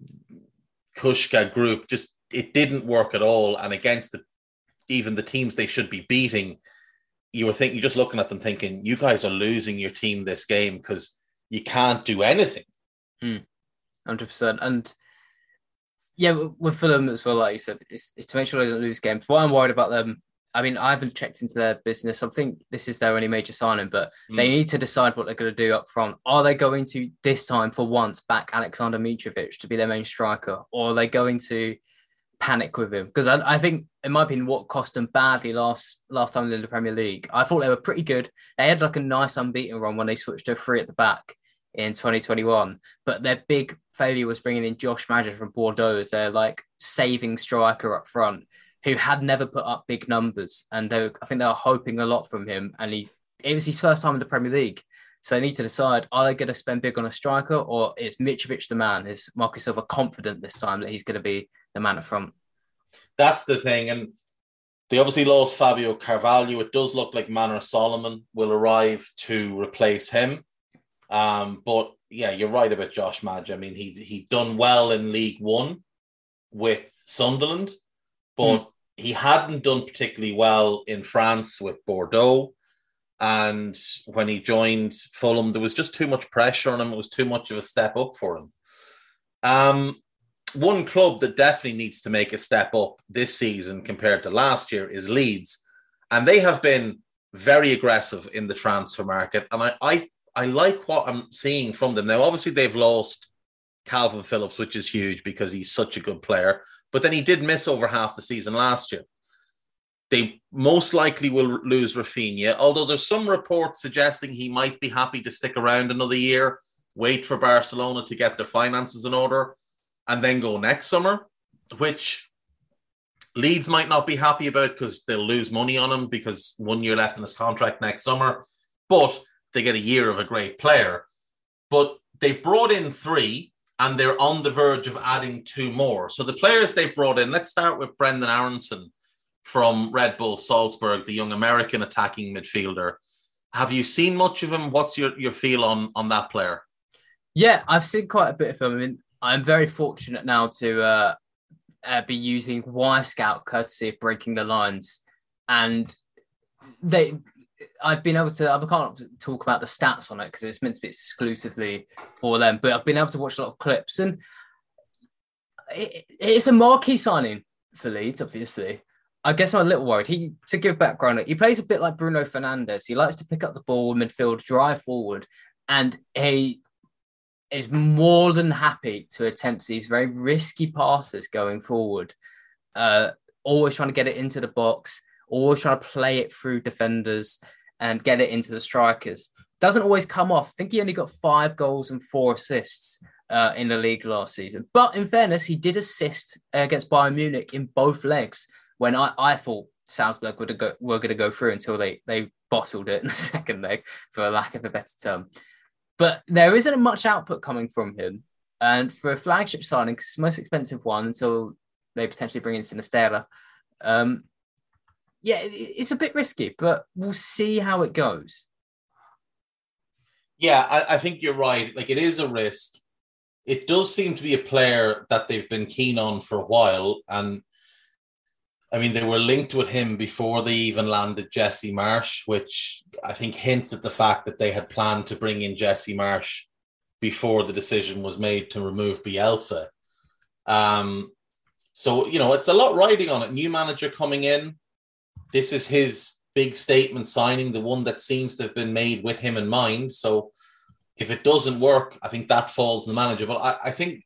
Speaker 1: Kucka group, just it didn't work at all. And against the even the teams they should be beating, you were thinking, you're just looking at them thinking, you guys are losing your team this game because you can't do anything.
Speaker 2: hundred percent. And yeah, with Fulham as well, like you said, it's, it's to make sure they don't lose games. What I'm worried about them, I mean, I haven't checked into their business. I think this is their only major signing, but they
Speaker 1: Mm.
Speaker 2: need to decide what they're going to do up front. Are they going to this time for once back Alexander Mitrovic to be their main striker, or are they going to panic with him? Because I, I think, in my opinion, what cost them badly last last time in the Premier League, I thought they were pretty good. They had like a nice unbeaten run when they switched to three at the back in 2021, but their big failure was bringing in Josh Maja from Bordeaux as their like saving striker up front, who had never put up big numbers, and were, I think they were hoping a lot from him, and he it was his first time in the Premier League. So they need to decide: are they going to spend big on a striker, or is Mitrovic the man? Is Marcus Silva confident this time that he's going to be the man up front?
Speaker 1: That's the thing. And they obviously lost Fabio Carvalho. It does look like Manor Solomon will arrive to replace him. Um, but yeah, you're right about Josh Maja. I mean, he he done well in League One with Sunderland, but he hadn't done particularly well in France with Bordeaux. And when he joined Fulham, there was just too much pressure on him. It was too much of a step up for him. Um, one club that definitely needs to make a step up this season compared to last year is Leeds. And they have been very aggressive in the transfer market. And I, I, I like what I'm seeing from them. Now, obviously, they've lost Calvin Phillips, which is huge because he's such a good player. But then he did miss over half the season last year. They most likely will lose Raphinha, although there's some reports suggesting he might be happy to stick around another year, wait for Barcelona to get their finances in order, and then go next summer, which Leeds might not be happy about because they'll lose money on him because one year left in his contract next summer, but they get a year of a great player. But they've brought in three and they're on the verge of adding two more. So the players they've brought in, let's start with Brendan Aaronson from Red Bull Salzburg, the young American attacking midfielder. Have you seen much of him? What's your, your feel on, on that player?
Speaker 2: Yeah, I've seen quite a bit of him. I mean, I'm very fortunate now to uh, uh, be using Wyscout courtesy of Breaking the Lines, and they. I've been able to. I can't talk about the stats on it because it's meant to be exclusively for them. But I've been able to watch a lot of clips, and it, it's a marquee signing for Leeds. Obviously, I guess I'm a little worried. He to give background, he plays a bit like Bruno Fernandes. He likes to pick up the ball in midfield, drive forward, and he is more than happy to attempt these very risky passes going forward. Uh, always trying to get it into the box, always trying to play it through defenders. and get it into the strikers. Doesn't always come off. I think he only got five goals and four assists uh, in the league last season. But in fairness, he did assist against Bayern Munich in both legs when I, I thought Salzburg would go, were going to go through until they, they bottled it in the <laughs> second leg, for lack of a better term. But there isn't much output coming from him. And for a flagship signing, it's most expensive one until they potentially bring in Sinisterra. Um, yeah, it's a bit risky, but we'll see how it goes.
Speaker 1: Yeah, I, I, think you're right. Like it is a risk. It does seem to be a player that they've been keen on for a while, and I mean they were linked with him before they even landed Jesse Marsch, which I think hints at the fact that they had planned to bring in Jesse Marsch before the decision was made to remove Bielsa. Um, so you know it's a lot riding on it. New manager coming in this is his big statement signing, the one that seems to have been made with him in mind. So if it doesn't work, I think that falls on the manager. But I, I think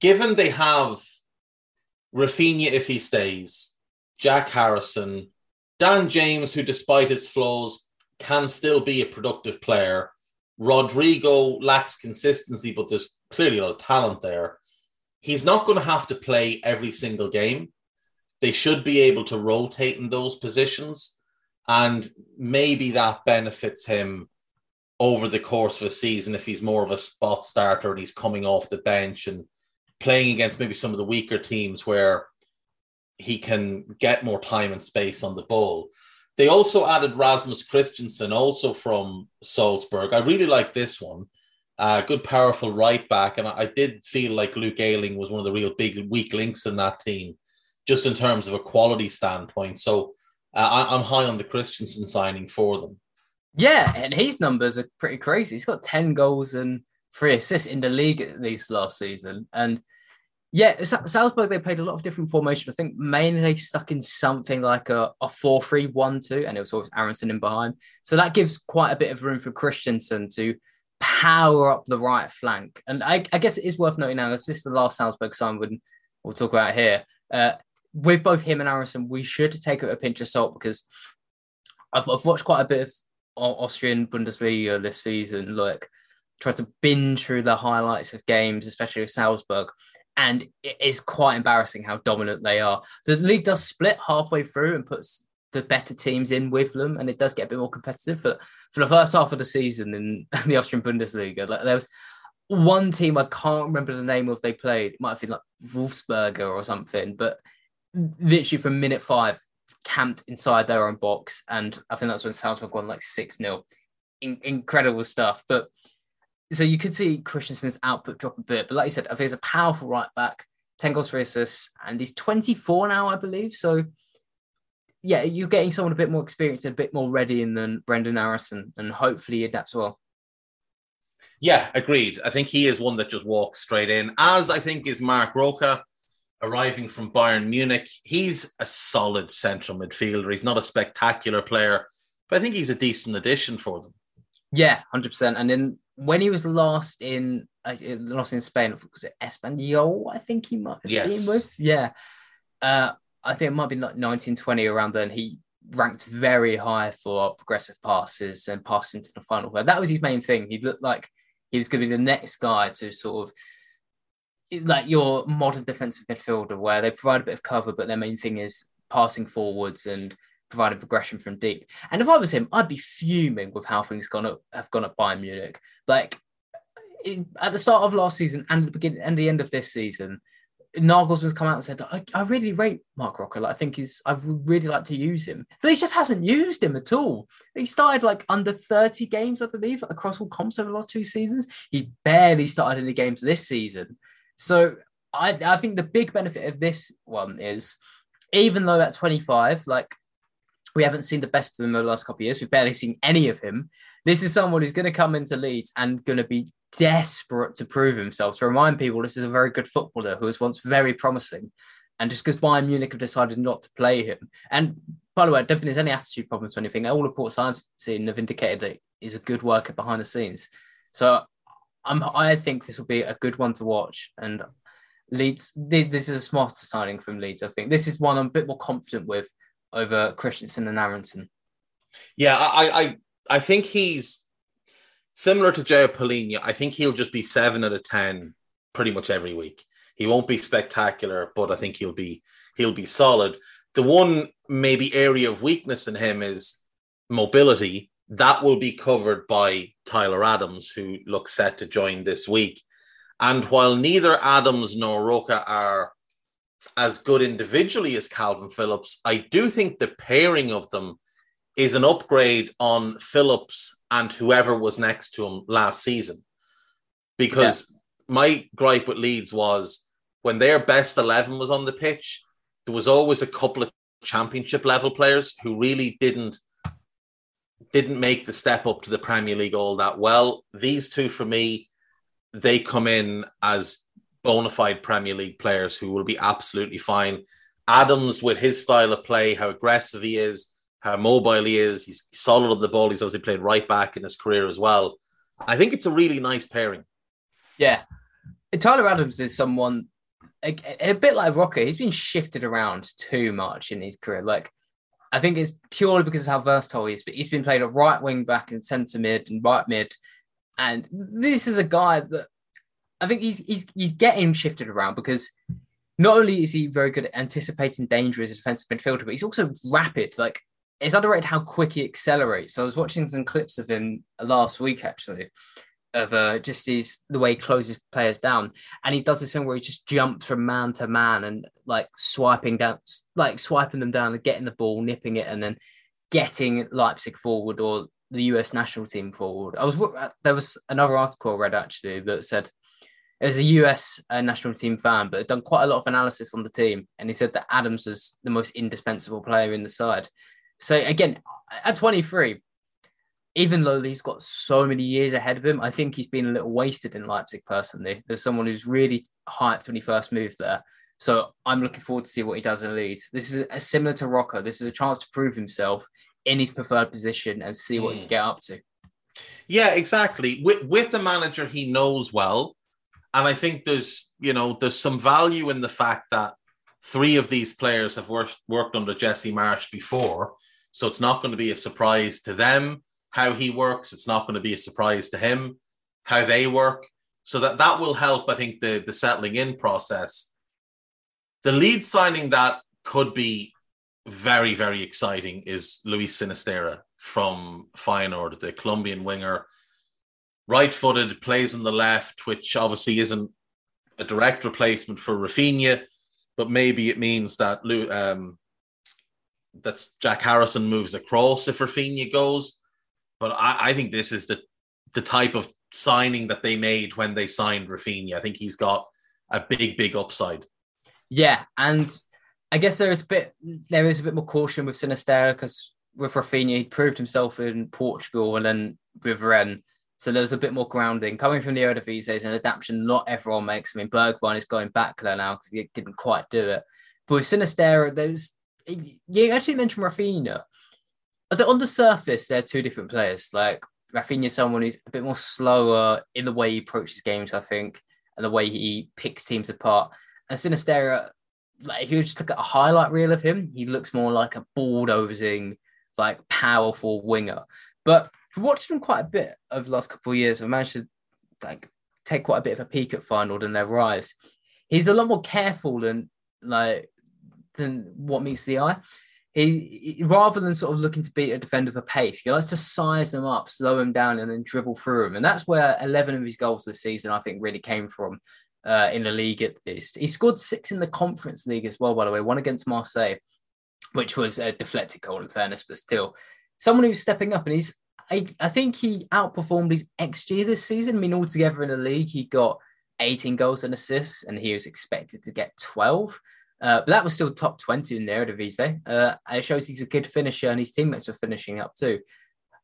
Speaker 1: given they have Raphinha if he stays, Jack Harrison, Dan James, who despite his flaws can still be a productive player. Rodrigo lacks consistency, but there's clearly a lot of talent there. He's not going to have to play every single game they should be able to rotate in those positions. And maybe that benefits him over the course of a season if he's more of a spot starter and he's coming off the bench and playing against maybe some of the weaker teams where he can get more time and space on the ball. They also added Rasmus Christensen, also from Salzburg. I really like this one. Uh, good, powerful right back. And I, I did feel like Luke Ayling was one of the real big weak links in that team just in terms of a quality standpoint. So uh, I, am high on the Christensen signing for them.
Speaker 2: Yeah, and his numbers are pretty crazy. He's got 10 goals and three assists in the league at least last season. And yeah, Salzburg, they played a lot of different formations. I think mainly they stuck in something like a, a 4 3 1 2, and it was always Aaronson in behind. So that gives quite a bit of room for Christensen to power up the right flank. And I, I guess it is worth noting now, this is the last Salzburg sign we'll talk about here. Uh, with both him and Aaronson, we should take it a pinch of salt because I've, I've watched quite a bit of Austrian Bundesliga this season. Like, try to binge through the highlights of games, especially with Salzburg, and it is quite embarrassing how dominant they are. The league does split halfway through and puts the better teams in with them, and it does get a bit more competitive. But for the first half of the season in <laughs> the Austrian Bundesliga, like, there was one team I can't remember the name of they played. It might have been like Wolfsberger or something, but literally from minute five, camped inside their own box. And I think that's when Salzburg won like 6 0. In- incredible stuff. But so you could see Christensen's output drop a bit. But like you said, I think he's a powerful right back, 10 goals for assists, and he's 24 now, I believe. So yeah, you're getting someone a bit more experienced a bit more ready in than Brendan Aaronson, and hopefully he adapts well.
Speaker 1: Yeah, agreed. I think he is one that just walks straight in, as I think is Marc Roca arriving from Bayern Munich. He's a solid central midfielder. He's not a spectacular player, but I think he's a decent addition for them.
Speaker 2: Yeah, hundred percent. And then when he was lost in uh, lost in Spain, was it Espanyol? I think he might have yes. been with. Yeah, uh, I think it might be like nineteen twenty around then. He ranked very high for progressive passes and passing to the final third. That was his main thing. He looked like he was going to be the next guy to sort of like your modern defensive midfielder where they provide a bit of cover, but their main thing is passing forwards and providing progression from deep. And if I was him, I'd be fuming with how things gone up, have gone at Bayern Munich. Like at the start of last season and the beginning and the end of this season, Nagelsmann's come out and said, I, I really rate Marc Roca. Like, I think he's, I really like to use him. But he just hasn't used him at all. He started like under 30 games, I believe, across all comps over the last two seasons. He barely started any games this season. So I, I think the big benefit of this one is even though at 25, like we haven't seen the best of him over the last couple of years, we've barely seen any of him. This is someone who's going to come into Leeds and going to be desperate to prove himself. To remind people, this is a very good footballer who was once very promising. And just because Bayern Munich have decided not to play him. And by the way, I don't think there's any attitude problems or anything. All reports I've seen have indicated that he's a good worker behind the scenes. So I'm, I think this will be a good one to watch. And Leeds, this, this is a smarter signing from Leeds. I think this is one I'm a bit more confident with over Christensen and Aaronson.
Speaker 1: Yeah, I, I, I think he's similar to João Palhinha. I think he'll just be seven out of ten pretty much every week. He won't be spectacular, but I think he'll be he'll be solid. The one maybe area of weakness in him is mobility. That will be covered by Tyler Adams, who looks set to join this week. And while neither Adams nor Roca are as good individually as Calvin Phillips, I do think the pairing of them is an upgrade on Phillips and whoever was next to him last season. Because yeah. my gripe with Leeds was when their best 11 was on the pitch, there was always a couple of championship level players who really didn't didn't make the step up to the Premier League all that well. These two for me, they come in as bona fide Premier League players who will be absolutely fine. Adams, with his style of play, how aggressive he is, how mobile he is, he's solid on the ball. He's obviously played right back in his career as well. I think it's a really nice pairing.
Speaker 2: Yeah. Tyler Adams is someone a, a bit like Roca. He's been shifted around too much in his career. Like, I think it's purely because of how versatile he is, but he's been played a right wing back and centre mid and right mid. And this is a guy that I think he's he's he's getting shifted around because not only is he very good at anticipating danger as a defensive midfielder, but he's also rapid. Like it's underrated how quick he accelerates. So I was watching some clips of him last week actually, of uh, just his the way he closes players down, and he does this thing where he just jumps from man to man and like swiping down, like swiping them down and getting the ball, nipping it, and then getting Leipzig forward or the US national team forward. I was there was another article I read actually that said as a US uh, national team fan, but done quite a lot of analysis on the team, and he said that Adams was the most indispensable player in the side. So again, at 23, even though he's got so many years ahead of him, I think he's been a little wasted in Leipzig personally. There's someone who's really hyped when he first moved there. So I'm looking forward to see what he does in Leeds. This is a, similar to Roca. This is a chance to prove himself in his preferred position and see what mm. he can get up to.
Speaker 1: Yeah, exactly. With with the manager he knows well, and I think there's, you know, there's some value in the fact that three of these players have worked, worked under Jesse Marsch before. So it's not going to be a surprise to them how he works. It's not going to be a surprise to him how they work. So that, that will help, I think, the, the settling in process. The lead signing that could be very, very exciting is Luis Sinisterra from Feyenoord, the Colombian winger right footed, plays on the left, which obviously isn't a direct replacement for Raphinha, but maybe it means that um, that's Jack Harrison moves across if Raphinha goes. But I, I think this is the the type of signing that they made when they signed Raphinha. I think he's got a big, big upside.
Speaker 2: Yeah, and I guess there is a bit there is a bit more caution with Sinisterra because with Raphinha he proved himself in Portugal and then with Rennes so there was a bit more grounding coming from the Eredivisie. Is an adaptation not everyone makes. I mean, Bergwijn is going back there now because he didn't quite do it. But with Sinisterra, there's you actually mentioned Raphinha. On the surface they're two different players. Like Raphinha, someone who's a bit more slower in the way he approaches games, I think, and the way he picks teams apart. And Sinisterra, like if you just look at a highlight reel of him, he looks more like a bulldozing, like powerful winger. But I've watched them quite a bit over the last couple of years. I've managed to like take quite a bit of a peek at Feyenoord and their rise. He's a lot more careful than like than what meets the eye. He, he, rather than sort of looking to beat a defender for pace, he likes to size them up, slow them down, and then dribble through them. And that's where 11 of his goals this season, I think, really came from uh, in the league at least. He scored six in the Conference League as well, by the way, one against Marseille, which was a deflected goal in fairness, but still someone who's stepping up and he's I, I think he outperformed his XG this season. I mean, altogether in the league, he got 18 goals and assists, and he was expected to get 12. Uh, but that was still top 20 in the Eredivisie. Uh, it shows he's a good finisher, and his teammates are finishing up too.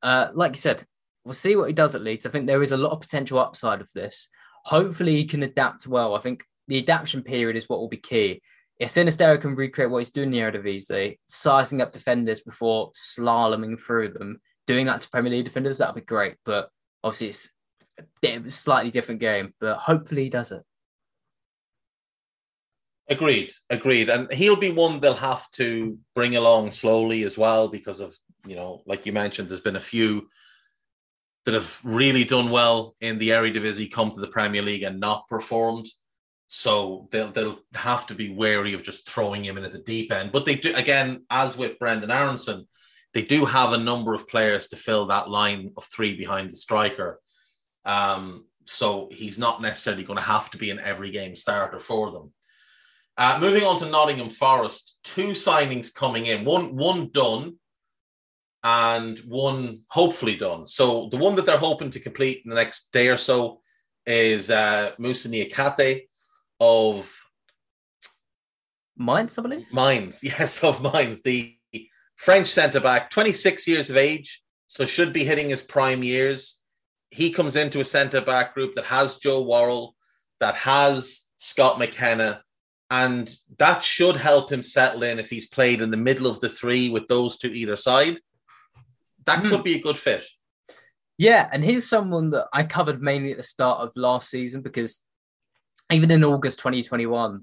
Speaker 2: Uh, like you said, we'll see what he does at Leeds. I think there is a lot of potential upside of this. Hopefully, he can adapt well. I think the adaptation period is what will be key. If Sinisterra can recreate what he's doing in the Eredivisie, sizing up defenders before slaloming through them, doing that to Premier League defenders, that would be great. But obviously, it's a slightly different game. But hopefully, he does it.
Speaker 1: Agreed, agreed. And he'll be one they'll have to bring along slowly as well because of you know, like you mentioned, there's been a few that have really done well in the Eredivisie, come to the Premier League and not performed. So they'll they'll have to be wary of just throwing him in at the deep end. But they do again, as with Brendan Aaronson, they do have a number of players to fill that line of three behind the striker. Um, so he's not necessarily going to have to be an every game starter for them. Uh, moving on to Nottingham Forest, two signings coming in, one one done, and one hopefully done. So the one that they're hoping to complete in the next day or so is uh, Moussa Niakhaté of
Speaker 2: Mainz, I believe.
Speaker 1: Mainz, <laughs> yes, of Mines, the French centre back, 26 years of age, so should be hitting his prime years. He comes into a centre back group that has Joe Worrall, that has Scott McKenna, and that should help him settle in if he's played in the middle of the three with those two either side. That mm. could be a good fit.
Speaker 2: Yeah, and he's someone that I covered mainly at the start of last season because even in August 2021,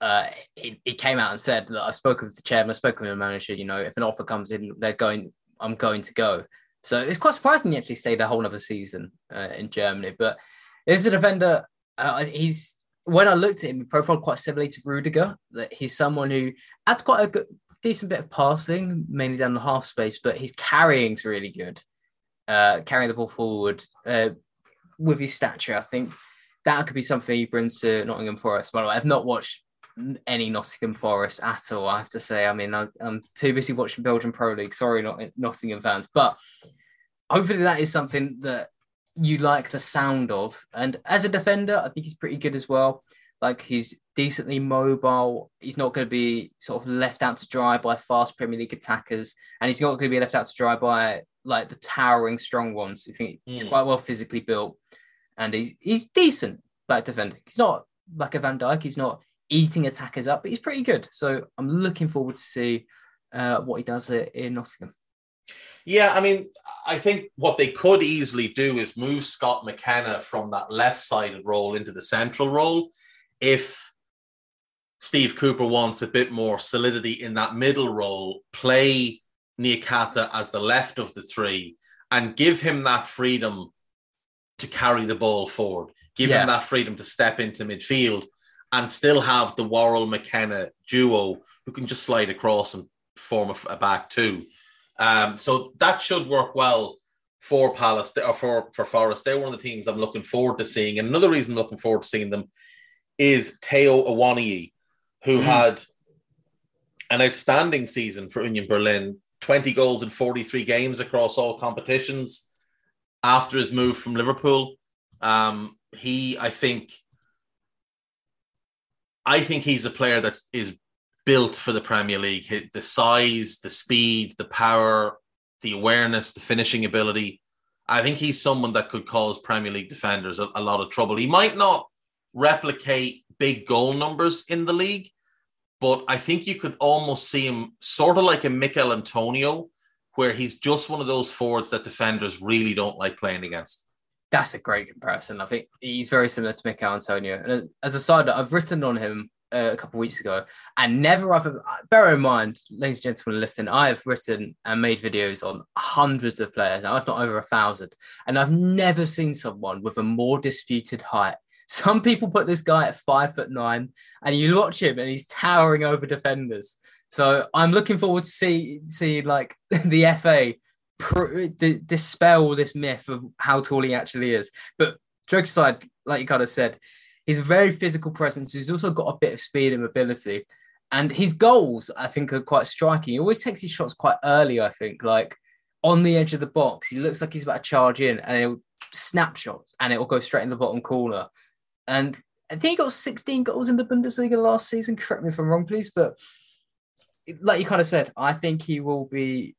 Speaker 2: uh, he, he came out and said that I've spoken with the chairman, I've spoken with the manager. You know, if an offer comes in, they're going. I'm going to go. So it's quite surprising he actually stayed a whole other season uh, in Germany. But as a defender, uh, he's when I looked at him, he profiled quite similarly to Rudiger. That he's someone who had quite a good, decent bit of passing, mainly down the half space, but his carrying's really good. Uh, carrying the ball forward uh, with his stature, I think that could be something he brings to Nottingham Forest. By the way, I've not watched any Nottingham Forest at all. I have to say, I mean, I'm, I'm too busy watching Belgian Pro League. Sorry, not Nottingham fans, but hopefully that is something that you like the sound of. And as a defender, I think he's pretty good as well. Like he's decently mobile. He's not going to be sort of left out to dry by fast Premier League attackers, and he's not going to be left out to dry by like the towering strong ones. You think he's mm. quite well physically built, and he's he's decent back defender. He's not like a Van Dijk. He's not eating attackers up, but he's pretty good. So I'm looking forward to see uh, what he does in Nottingham.
Speaker 1: Yeah, I mean, I think what they could easily do is move Scott McKenna from that left sided role into the central role if Steve Cooper wants a bit more solidity in that middle role, play Niakhaté as the left of the three and give him that freedom to carry the ball forward, give yeah. him that freedom to step into midfield and still have the Worrall McKenna duo who can just slide across and form a, a back two. Um, so that should work well for Palace or for, for Forest. They're one of the teams I'm looking forward to seeing. And another reason I'm looking forward to seeing them is Taiwo Awoniyi, who mm. had an outstanding season for Union Berlin 20 goals in 43 games across all competitions after his move from Liverpool. Um, he, I think, I think he's a player that is built for the Premier League. The size, the speed, the power, the awareness, the finishing ability. I think he's someone that could cause Premier League defenders a, a lot of trouble. He might not replicate big goal numbers in the league, but I think you could almost see him sort of like a Michail Antonio, where he's just one of those forwards that defenders really don't like playing against.
Speaker 2: That's a great comparison. I think he's very similar to Michail Antonio. And as a side I've written on him uh, a couple weeks ago, and never I've bear in mind, ladies and gentlemen, listen, I have written and made videos on hundreds of players. I've not over a thousand, and I've never seen someone with a more disputed height. Some people put this guy at five foot nine, and you watch him, and he's towering over defenders. So I'm looking forward to see see like <laughs> the FA pr- d- dispel this myth of how tall he actually is. But joke aside, like you kind of said, he's a very physical presence. He's also got a bit of speed and mobility. And his goals, I think, are quite striking. He always takes his shots quite early, I think, like on the edge of the box. He looks like he's about to charge in and he'll snapshot and it will go straight in the bottom corner. And I think he got 16 goals in the Bundesliga last season. Correct me if I'm wrong, please. But like you kind of said, I think he will be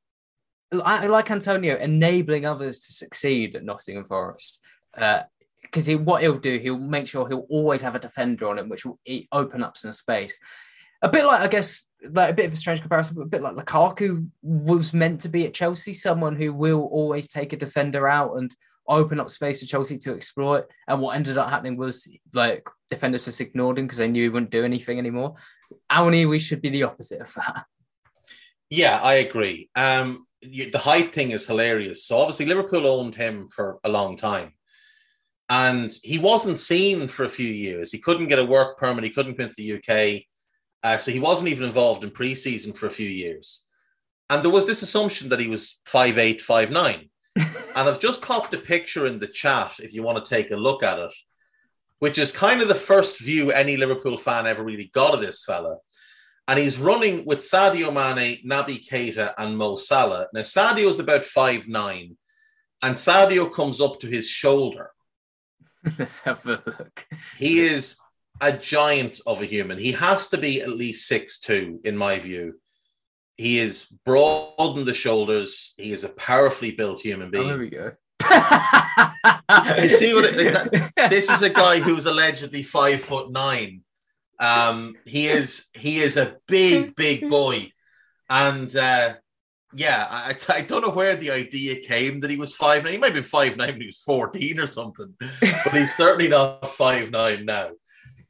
Speaker 2: like Antonio enabling others to succeed at Nottingham Forest. Uh, Because uh, what he'll do, he'll make sure he'll always have a defender on him, which will open up some space. A bit like, I guess, like a bit of a strange comparison, but a bit like Lukaku was meant to be at Chelsea, someone who will always take a defender out and open up space for Chelsea to exploit. And what ended up happening was like defenders just ignored him because they knew he wouldn't do anything anymore. Awoniyi, we should be the opposite of that.
Speaker 1: Yeah, I agree. Um, the height thing is hilarious. So obviously Liverpool owned him for a long time, and he wasn't seen for a few years. He couldn't get a work permit. He couldn't come into the UK, uh, so he wasn't even involved in preseason for a few years. And there was this assumption that he was five eight, five nine. <laughs> and I've just popped a picture in the chat if you want to take a look at it, which is kind of the first view any Liverpool fan ever really got of this fella and he's running with Sadio Mane, Naby Keita, and Mo Salah. Now, Sadio's about five nine, and Sadio comes up to his shoulder. <laughs>
Speaker 2: Let's have a look.
Speaker 1: He is a giant of a human. He has to be at least six two, in my view. He is broad in the shoulders. He is a powerfully built human being.
Speaker 2: Oh, there we go. <laughs>
Speaker 1: you see what it, that, <laughs> this is a guy who's allegedly five foot nine um, he is he is a big big boy, and uh, yeah, I, I don't know where the idea came that he was five nine. He might have been five nine when he was fourteen or something, but he's certainly not five nine now.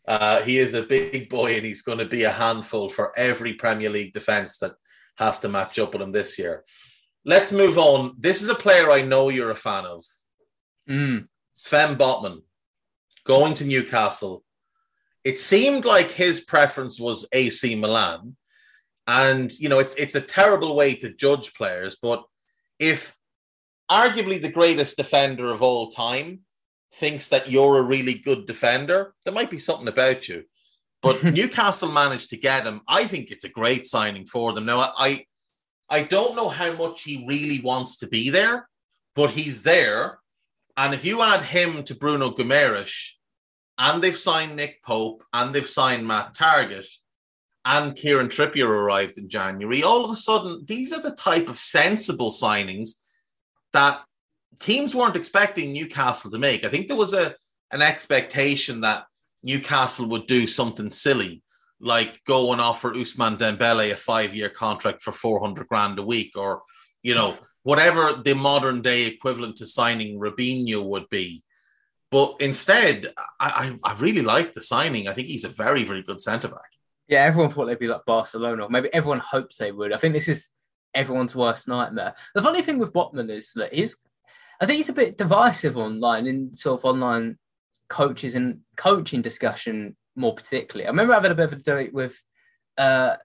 Speaker 1: Uh, he is a big boy, and he's going to be a handful for every Premier League defense that has to match up with him this year. Let's move on. This is a player I know you're a fan of.
Speaker 2: Mm.
Speaker 1: Sven Botman going to Newcastle it seemed like his preference was AC Milan. And you know, it's it's a terrible way to judge players, but if arguably the greatest defender of all time thinks that you're a really good defender, there might be something about you. But <laughs> Newcastle managed to get him. I think it's a great signing for them. Now, I I don't know how much he really wants to be there, but he's there. And if you add him to Bruno Guimaraes, and they've signed Nick Pope, and they've signed Matt Targett, and Kieran Trippier arrived in January. All of a sudden, these are the type of sensible signings that teams weren't expecting Newcastle to make. I think there was a an expectation that Newcastle would do something silly, like go and offer Ousmane Dembele a five year contract for 400 grand a week, or, you know, whatever the modern day equivalent to signing Robinho would be. But instead, I, I, I really like the signing. I think he's a very, very good centre back.
Speaker 2: Yeah, everyone thought they'd be like Barcelona, or maybe everyone hopes they would. I think this is everyone's worst nightmare. The funny thing with Botman is that he's, I think he's a bit divisive online in sort of online coaches and coaching discussion more particularly. I remember having a bit of a debate with uh,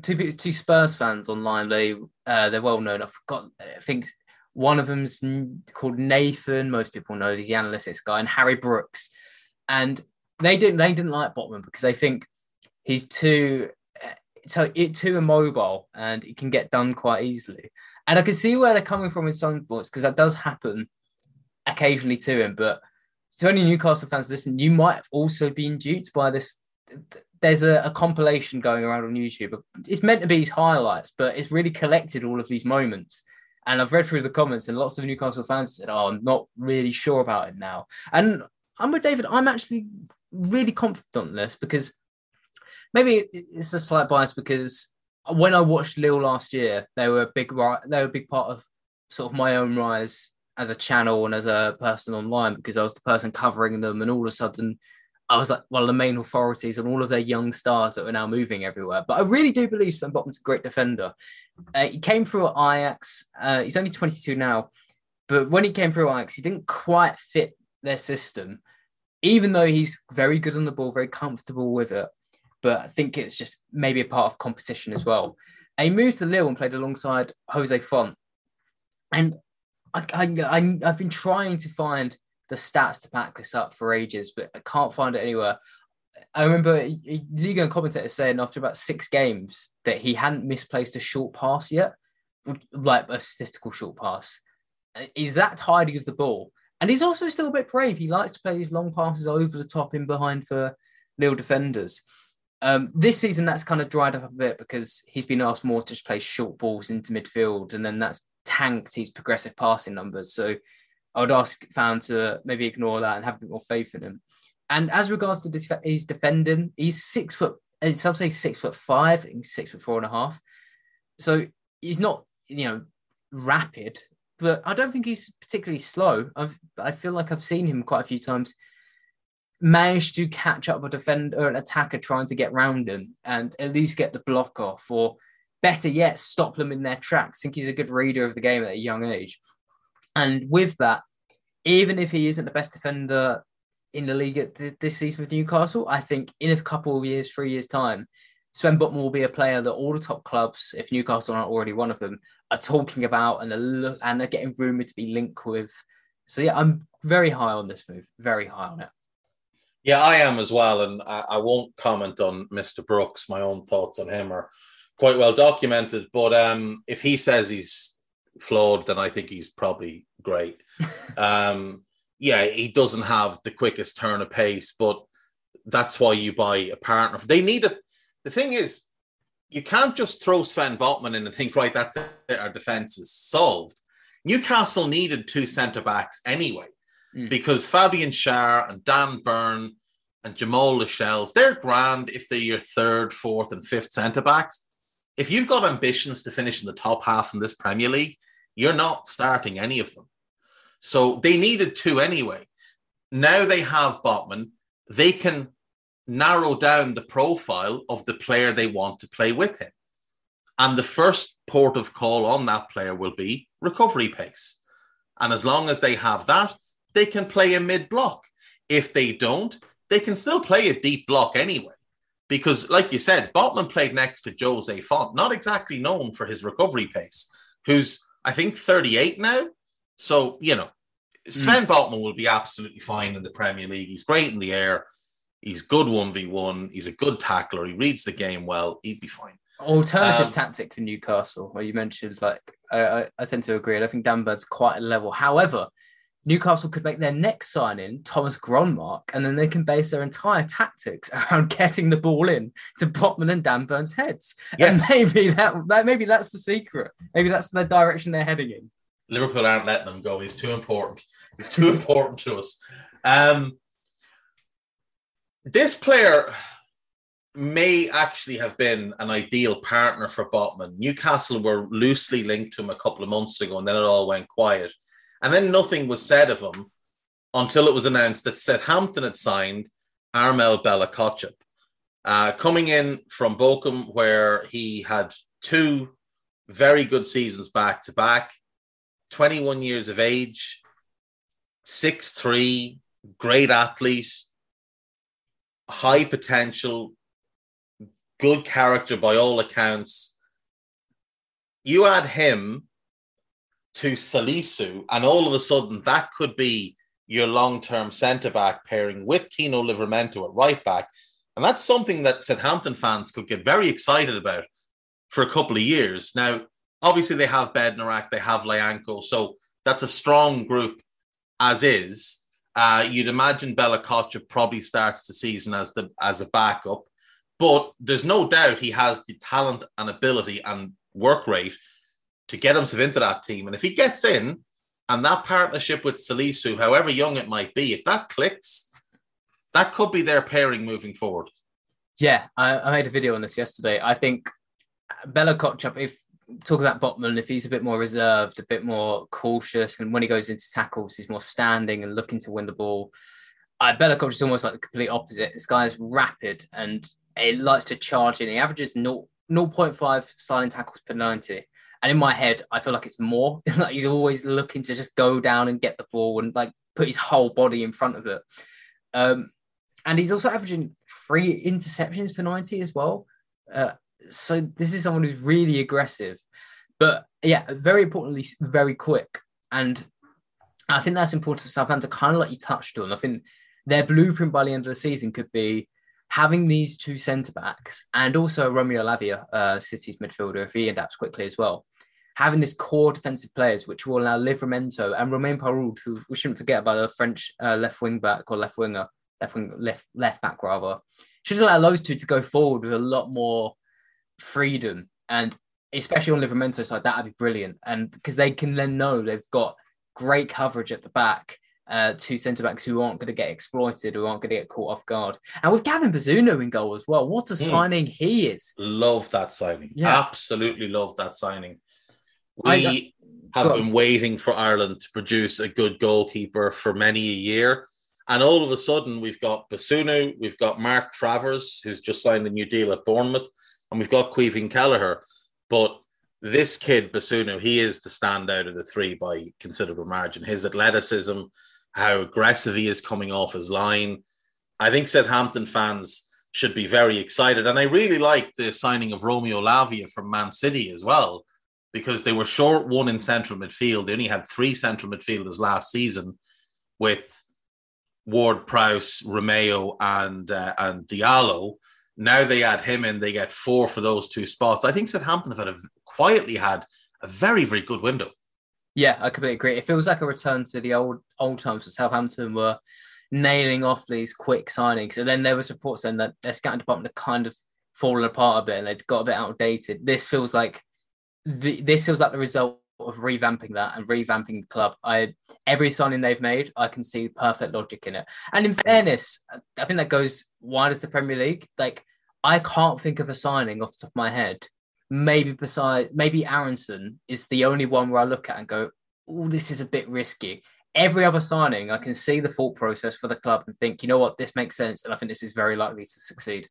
Speaker 2: two two Spurs fans online. They uh, they're well known. I forgot. I think one of them's called Nathan. Most people know he's the analytics guy, and Harry Brooks. And they didn't they didn't like Botman because they think he's too so it too immobile and it can get done quite easily. And I can see where they're coming from in some points because that does happen occasionally to him. But to any Newcastle fans listening, you might have also been duped by this. There's a, a compilation going around on YouTube. It's meant to be his highlights, but it's really collected all of these moments and I've read through the comments, and lots of Newcastle fans said, "Oh, I'm not really sure about it now." And I'm with David. I'm actually really confident on this because maybe it's a slight bias because when I watched Lille last year, they were a big they were a big part of sort of my own rise as a channel and as a person online because I was the person covering them, and all of a sudden I was like one of the main authorities on all of their young stars that were now moving everywhere. But I really do believe Sven Botman's a great defender. Uh, he came through Ajax. Uh, he's only 22 now, but when he came through Ajax, he didn't quite fit their system, even though he's very good on the ball, very comfortable with it. But I think it's just maybe a part of competition as well. And he moved to Lille and played alongside Jose Fonte. And I, I, I, I've been trying to find the stats to back this up for ages, but I can't find it anywhere. I remember Liga commentator saying after about six games that he hadn't misplaced a short pass yet, like a statistical short pass. He's that tidy of the ball. And he's also still a bit brave. He likes to play these long passes over the top in behind for Lille defenders. Um, this season, that's kind of dried up a bit because he's been asked more to just play short balls into midfield, and then that's tanked his progressive passing numbers. So I would ask fans to maybe ignore that and have a bit more faith in him. And as regards to this, he's defending, he's six foot, some say six foot five, six foot four and a half. So he's not, you know, rapid, but I don't think he's particularly slow. I've, I feel like I've seen him quite a few times manage to catch up a defender or an attacker trying to get round him and at least get the block off or better yet, stop them in their tracks. I think he's a good reader of the game at a young age. And with that, even if he isn't the best defender in the league at th- this season with Newcastle, I think in a couple of years, three years' time, Sven Botman will be a player that all the top clubs, if Newcastle aren't already one of them, are talking about and are, and are getting rumored to be linked with. So yeah, I'm very high on this move. Very high on it.
Speaker 1: Yeah, I am as well, and I, I won't comment on Mr. Brooks. My own thoughts on him are quite well documented. But um, if he says he's flawed, then I think he's probably great. <laughs> um, yeah, he doesn't have the quickest turn of pace, but that's why you buy a partner. They need a. The thing is, you can't just throw Sven Botman in and think, right, that's it, our defense is solved. Newcastle needed two centre backs anyway, mm. because Fabian Schär and Dan Burn and Jamal Lascelles, they're grand if they're your third, fourth, and fifth centre backs. If you've got ambitions to finish in the top half in this Premier League, you're not starting any of them. So they needed two anyway. Now they have Botman. They can narrow down the profile of the player they want to play with him. And the first port of call on that player will be recovery pace. And as long as they have that, they can play a mid block. If they don't, they can still play a deep block anyway. Because, like you said, Botman played next to Jose Fonte, not exactly known for his recovery pace, who's, I think, 38 now. So, you know, Sven mm. Botman will be absolutely fine in the Premier League. He's great in the air. He's good 1v1. He's a good tackler. He reads the game well. He'd be fine.
Speaker 2: Alternative um, tactic for Newcastle, where you mentioned, like, I, I, tend to agree. I think Dan Burn's quite a level. However, Newcastle could make their next signing Thomas Gronnemark, and then they can base their entire tactics <laughs> around getting the ball in to Botman and Dan Burn's heads. Yes. And maybe that, that maybe that's the secret. Maybe that's the direction they're heading in.
Speaker 1: Liverpool aren't letting them go. He's too important. He's too <laughs> important to us. Um, this player may actually have been an ideal partner for Botman. Newcastle were loosely linked to him a couple of months ago, and then it all went quiet. And then nothing was said of him until it was announced that Southampton had signed Armel Bella-Kotchap, uh, coming in from Bochum, where he had two very good seasons back to back, 21 years of age, six three, great athlete, high potential, good character by all accounts. You add him to Salisu, and all of a sudden that could be your long-term centre back pairing with Tino Livramento at right back. And that's something that Southampton fans could get very excited about for a couple of years. Now, obviously they have Bednarek, they have Lyanco, so that's a strong group as is. Uh, you'd imagine Bella-Kotchap probably starts the season as the as a backup, but there's no doubt he has the talent and ability and work rate to get himself into that team. And if he gets in, and that partnership with Salisu, however young it might be, if that clicks, that could be their pairing moving forward.
Speaker 2: Yeah, I, I made a video on this yesterday. I think Bella-Kotchap, if talk about Botman, if he's a bit more reserved, a bit more cautious, and when he goes into tackles, he's more standing and looking to win the ball. I Bella-Kotchap is almost like the complete opposite. This guy is rapid and he likes to charge in. He averages 0, 0.5 sliding tackles per 90. And in my head, I feel like it's more. <laughs> like he's always looking to just go down and get the ball and like put his whole body in front of it. Um, and he's also averaging three interceptions per 90 as well. Uh, so this is someone who's really aggressive, but yeah, very importantly, very quick. And I think that's important for Southampton, kind of like you touched on. I think their blueprint by the end of the season could be having these two centre backs and also Romeo Lavia, uh, City's midfielder, if he adapts quickly as well. Having this core defensive players, which will allow Livramento and Romain Perraud, who we shouldn't forget about a French uh, left wing back or left winger, left wing, left left back rather, should allow those two to go forward with a lot more freedom and especially on Livramento's side, that'd be brilliant. And because they can then know they've got great coverage at the back, uh, two centre backs who aren't going to get exploited, who aren't going to get caught off guard. And with Gavin Bazunu in goal as well, what a mm. signing he is!
Speaker 1: Love that signing. Yeah. Absolutely love that signing. We I, have been waiting for Ireland to produce a good goalkeeper for many a year. And all of a sudden, we've got Bazunu, we've got Mark Travers, who's just signed a new deal at Bournemouth and we've got Caoimhín Kelleher. But this kid, Bazunu, he is the standout of the three by considerable margin. His athleticism, how aggressive he is coming off his line. I think Southampton fans should be very excited. And I really like the signing of Romeo Lavia from Man City as well, because they were short one in central midfield. They only had three central midfielders last season with Ward Prowse, Romeo, and uh, and Diallo. Now they add him in, they get four for those two spots. I think Southampton have had a, quietly had a very, very good window.
Speaker 2: Yeah, I completely agree. It feels like a return to the old old times where Southampton were nailing off these quick signings. And then there was reports saying that their scouting department had kind of fallen apart a bit and they'd got a bit outdated. This feels like the, this feels like the result of revamping that and revamping the club. I every signing they've made, I can see perfect logic in it. And in fairness, I think that goes wide as the Premier League. Like I can't think of a signing off the top of my head. Maybe beside maybe Aaronson is the only one where I look at and go, oh, this is a bit risky. Every other signing, I can see the thought process for the club and think, you know what, this makes sense, and I think this is very likely to succeed.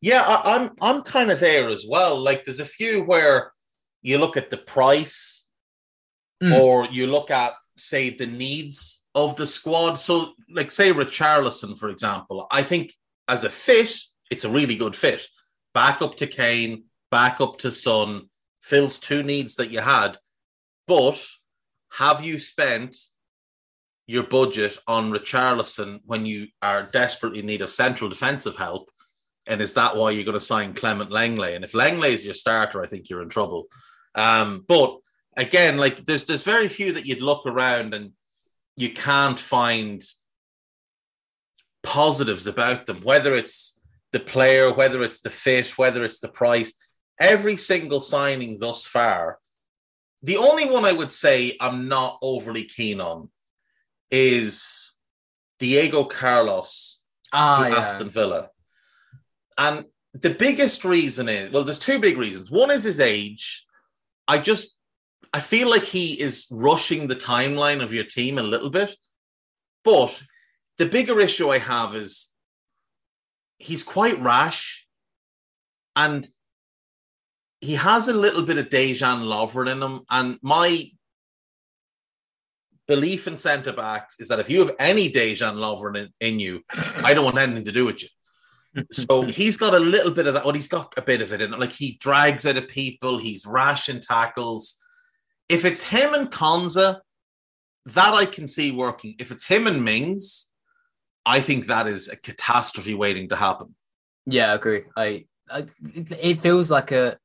Speaker 1: Yeah, I, I'm I'm kind of there as well. Like there's a few where you look at the price mm. or you look at say the needs of the squad so like say richarlison for example i think as a fit it's a really good fit back up to kane back up to son fills two needs that you had but have you spent your budget on richarlison when you are desperately in need of central defensive help and is that why you're going to sign Clement Lenglet? And if Lenglet is your starter, I think you're in trouble. Um, but again, like there's there's very few that you'd look around and you can't find positives about them, whether it's the player, whether it's the fit, whether it's the price. Every single signing thus far, the only one I would say I'm not overly keen on is Diego Carlos
Speaker 2: ah, to yeah.
Speaker 1: Aston Villa. And the biggest reason is well, there's two big reasons. One is his age, I just I feel like he is rushing the timeline of your team a little bit. But the bigger issue I have is he's quite rash and he has a little bit of Dejan Lovren in him. And my belief in centre backs is that if you have any Dejan Lovren in, in you, I don't want anything to do with you <laughs> so he's got a little bit of that. Well, he's got a bit of it in it. Like he drags out of people, he's rash in tackles. If it's him and Konsa, that I can see working. If it's him and Mings, I think that is a catastrophe waiting to happen.
Speaker 2: Yeah, I agree. I, I it feels like a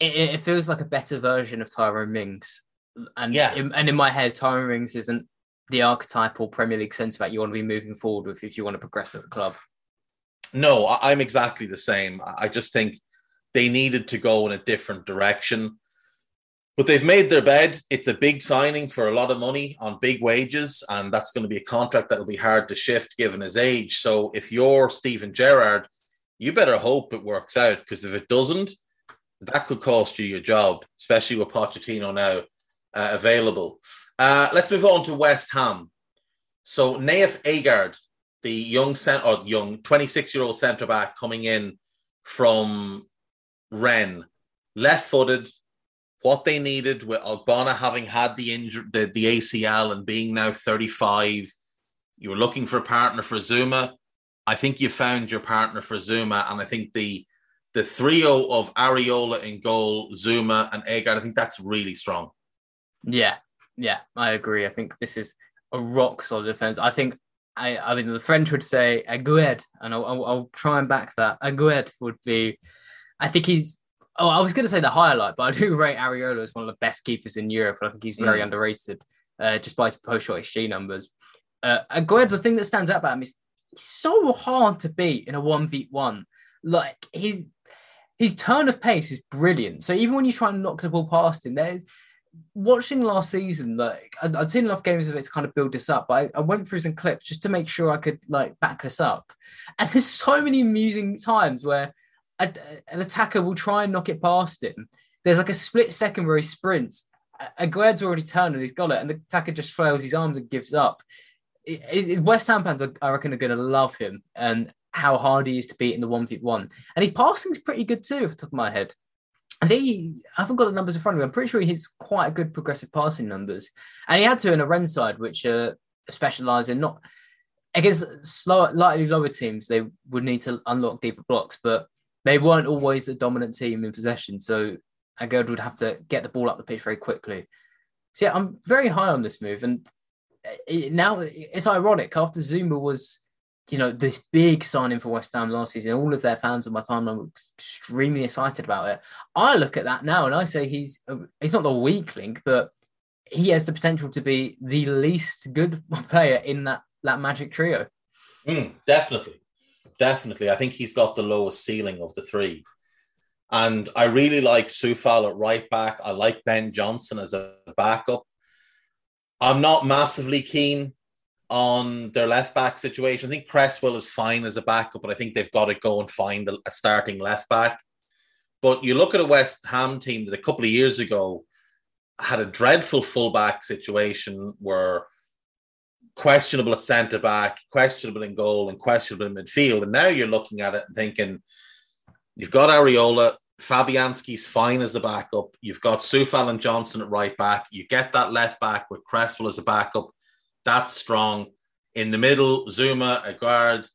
Speaker 2: it, it, feels like a better version of Tyrone Mings. And yeah, in, and in my head, Tyrone Mings isn't the archetypal Premier League centre back you want to be moving forward with if you want to progress as a club.
Speaker 1: No, I'm exactly the same. I just think they needed to go in a different direction. But they've made their bed. It's a big signing for a lot of money on big wages, and that's going to be a contract that'll be hard to shift given his age. So if you're Steven Gerrard, you better hope it works out because if it doesn't, that could cost you your job, especially with Pochettino now uh, available. Uh, let's move on to West Ham. So Nayef Aguerd the young cent or young 26 year old centre back coming in from Rennes, left footed, what they needed with Ogbonna having had the injury, the, the ACL and being now 35. You were looking for a partner for Zouma. I think you found your partner for Zouma, and I think the the trio of Areola in goal, Zouma and Aguerd, I think that's really strong.
Speaker 2: Yeah, yeah, I agree. I think this is a rock solid defense. I think I, I mean, the French would say Agued, and I'll, I'll, I'll, try and back that. Agued would be, I think he's, oh, I was going to say the highlight, but I do rate Areola as one of the best keepers in Europe. and I think he's very mm. underrated, uh, just by his post shot XG numbers. Uh, Agued, the thing that stands out about him is so hard to beat in a 1v1. Like, his, his turn of pace is brilliant. So even when you try and knock the ball past him, there's watching last season, like I'd, I'd, seen enough games of it to kind of build this up, but I, I, went through some clips just to make sure I could like back this up. <laughs> And there's so many amusing times where a, an attacker will try and knock it past him. There's like a split second where he sprints. Agued's already turned and he's got it, and the attacker just flails his arms and gives up. It, it, West Ham fans, I reckon, are going to love him and how hard he is to beat in the one v one. And his passing is pretty good too, off the top of my head. I think he, I haven't got the numbers in front of me. I'm pretty sure he's quite a good progressive passing numbers, and he had to in a Rennes side, which uh, specialise in not against slow, slightly lower teams. They would need to unlock deeper blocks, but they weren't always a dominant team in possession. So Aguerd would have to get the ball up the pitch very quickly. So yeah, I'm very high on this move, and it, now it's ironic after Zouma was you know, this big signing for West Ham last season. All of their fans on my timeline were extremely excited about it. I look at that now and I say he's he's not the weak link, but he has the potential to be the least good <laughs> player in that that magic trio.
Speaker 1: Mm, definitely, definitely. I think he's got the lowest ceiling of the three. And I really like Coufal at right back. I like Ben Johnson as a backup. I'm not massively keen on their left back situation. I think Cresswell is fine as a backup, but I think they've got to go and find a, a starting left back. But you look at a West Ham team that a couple of years ago had a dreadful fullback situation where questionable at centre back, questionable in goal, and questionable in midfield. And now you're looking at it and thinking, you've got Areola, Fabianski's fine as a backup. You've got Coufal and Johnson at right back. You get that left back with Cresswell as a backup. That's strong. In the middle, Zouma, Aguerd.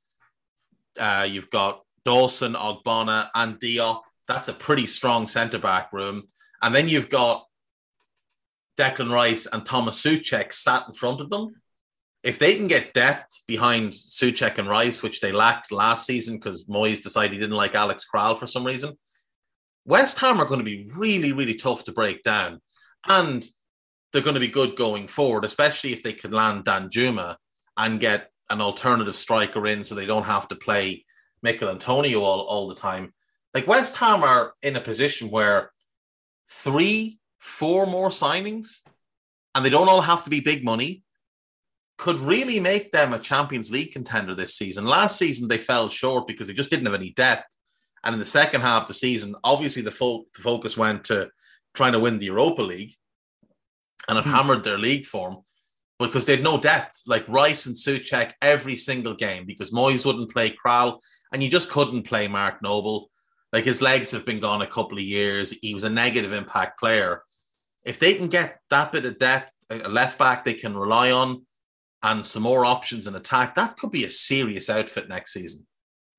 Speaker 1: Uh, you've got Dawson, Ogbonna, and Diop. That's a pretty strong centre back room. And then you've got Declan Rice and Thomas Soucek sat in front of them. If they can get depth behind Soucek and Rice, which they lacked last season because Moyes decided he didn't like Alex Kral for some reason, West Ham are going to be really, really tough to break down. And they're going to be good going forward, especially if they can land Danjuma and get an alternative striker in so they don't have to play Michail Antonio all, all the time. Like West Ham are in a position where three, four more signings, and they don't all have to be big money, could really make them a Champions League contender this season. Last season, they fell short because they just didn't have any depth. And in the second half of the season, obviously the, fo- the focus went to trying to win the Europa League and have mm. hammered their league form because they had no depth. Like Rice and Soucek every single game because Moyes wouldn't play Kral and you just couldn't play Mark Noble. Like his legs have been gone a couple of years. He was a negative impact player. If they can get that bit of depth, a left back they can rely on, and some more options in attack, that could be a serious outfit next season.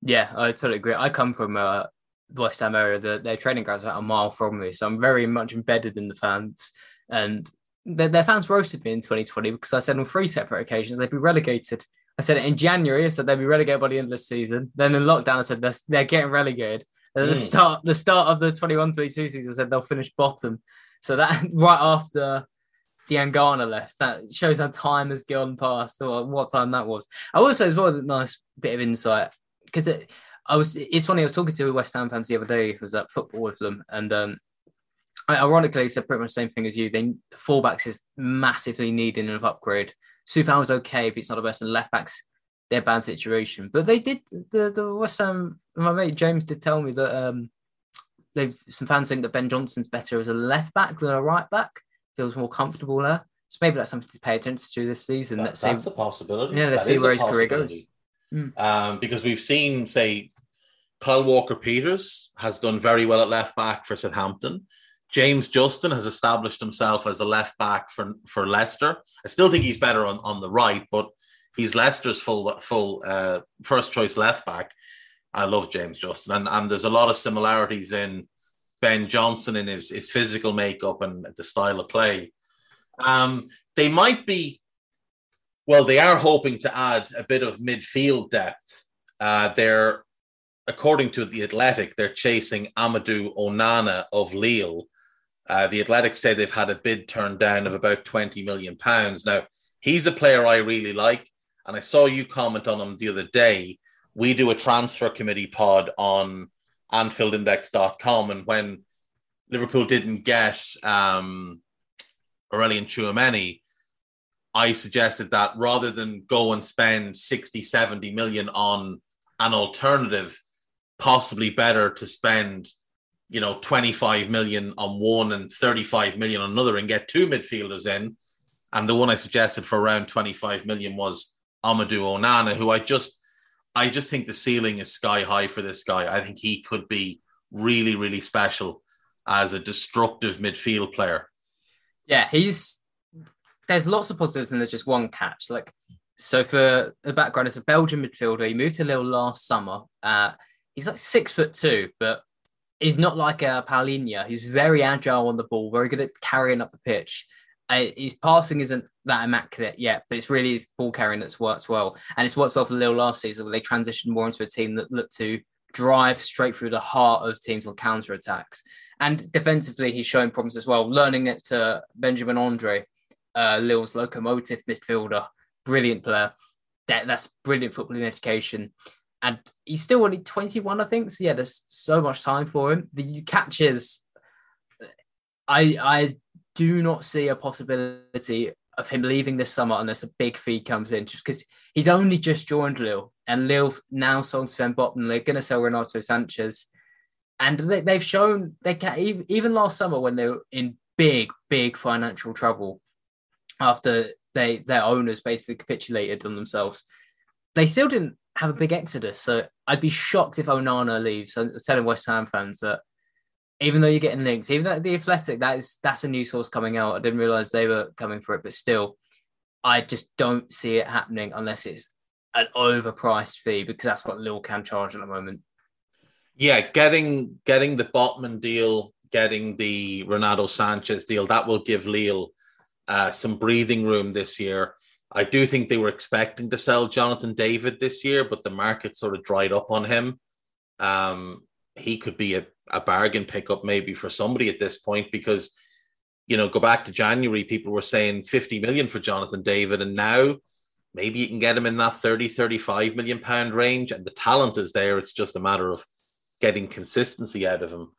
Speaker 2: Yeah, I totally agree. I come from uh, the West Ham area. The, their training grounds are a mile from me, so I'm very much embedded in the fans. And their, their fans roasted me in 2020 because I said on three separate occasions they'd be relegated. I said it in January, I said they'd be relegated by the end of the season. Then in lockdown, I said they're, they're getting relegated. At the mm. start, the start of the 21-22 season, I said they'll finish bottom. So that <laughs> right after Diangana left, that shows how time has gone past or what time that was. I also as well a nice bit of insight because it, I was. It's funny. I was talking to West Ham fans the other day. Who was at football with them, and um, ironically, said pretty much the same thing as you. Then fullbacks is massively needing an upgrade. Coufal was okay, but it's not the best. And left backs, they're bad situation. But they did the the West Ham. My mate James did tell me that um, they've some fans think that Ben Johnson's better as a left back than a right back. Feels more comfortable there. So maybe that's something to pay attention to this season.
Speaker 1: That, let's that's see. a possibility.
Speaker 2: Yeah, let's
Speaker 1: that
Speaker 2: see where his career goes.
Speaker 1: Mm. Um, because we've seen, say, Kyle Walker Peters has done very well at left back for Southampton. James Justin has established himself as a left back for, for Leicester. I still think he's better on, on the right, but he's Leicester's full full uh, first choice left back. I love James Justin, and, and there's a lot of similarities in Ben Johnson in his, his physical makeup and the style of play. Um, they might be, well, they are hoping to add a bit of midfield depth. Uh, they're, according to the Athletic, they're chasing Amadou Onana of Lille, uh, the Athletics say they've had a bid turned down of about 20 million pounds. Now, he's a player I really like, and I saw you comment on him the other day. We do a transfer committee pod on AnfieldIndex.com, and when Liverpool didn't get um, Aurelien Tchouameni, I suggested that rather than go and spend 60, 70 million on an alternative, possibly better to spend you know 25 million on one and 35 million on another and get two midfielders in and the one i suggested for around 25 million was amadou onana who i just i just think the ceiling is sky high for this guy i think he could be really really special as a destructive midfield player.
Speaker 2: Yeah, he's there's lots of positives and there's just one catch. Like so for the background, it's a Belgian midfielder. He moved to Lille last summer. Uh, he's like six foot two, but he's not like a Palhinha. He's very agile on the ball, very good at carrying up the pitch. Uh, his passing isn't that immaculate yet, but it's really his ball carrying that's worked well. And it's worked well for Lille last season, where they transitioned more into a team that looked to drive straight through the heart of teams on counter attacks. And defensively, he's showing promise as well, learning next to Benjamin Andre, uh, Lille's locomotive midfielder, brilliant player. That, that's brilliant footballing education. And he's still only 21, I think. So, yeah, there's so much time for him. The catches, I, I do not see a possibility of him leaving this summer unless a big fee comes in, just because he's only just joined Lille, and Lille now sold Sven Botman. They're going to sell Renato Sanches, and they, have shown they can even last summer when they were in big, big financial trouble after they their owners basically capitulated on themselves. They still didn't have a big exodus, so I'd be shocked if Onana leaves. I was telling West Ham fans that even though you're getting links, even at the Athletic, that is that's a new source coming out. I didn't realize they were coming for it, but still, I just don't see it happening unless it's an overpriced fee because that's what Lille can charge at the moment.
Speaker 1: Yeah, getting getting the Botman deal, getting the Ronaldo Sanches deal, that will give Lille uh, some breathing room this year. I do think they were expecting to sell Jonathan David this year, but the market sort of dried up on him. Um, he could be a, a bargain pickup maybe for somebody at this point because you know go back to January people were saying 50 million for Jonathan David and now maybe you can get him in that 30 35 million pound range and the talent is there it's just a matter of getting consistency out of him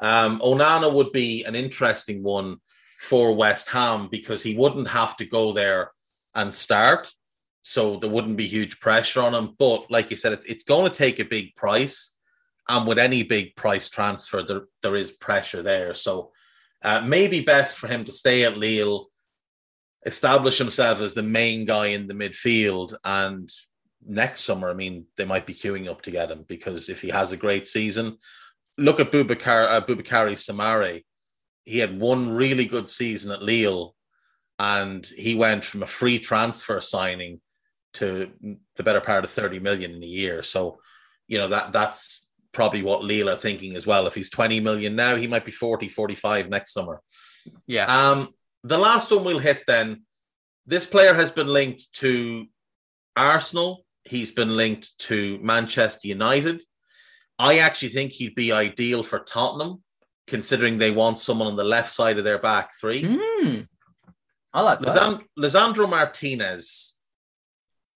Speaker 1: um, Onana would be an interesting one for West Ham because he wouldn't have to go there and start so there wouldn't be huge pressure on him but like you said it, it's going to take a big price and with any big price transfer, there, there is pressure there. So uh, maybe best for him to stay at Lille, establish himself as the main guy in the midfield. And next summer, I mean, they might be queuing up to get him because if he has a great season, look at Boubacar, uh, Soumaré. He had one really good season at Lille and he went from a free transfer signing to the better part of 30 million in a year. So, you know, that that's probably what Lille are thinking as well. If he's 20 million now, he might be 40, 45 next summer.
Speaker 2: Yeah.
Speaker 1: Um, the last one we'll hit then. This player has been linked to Arsenal. He's been linked to Manchester United. I actually think he'd be ideal for Tottenham, considering they want someone on the left side of their back three.
Speaker 2: Mm, I like that.
Speaker 1: Lisandro Martinez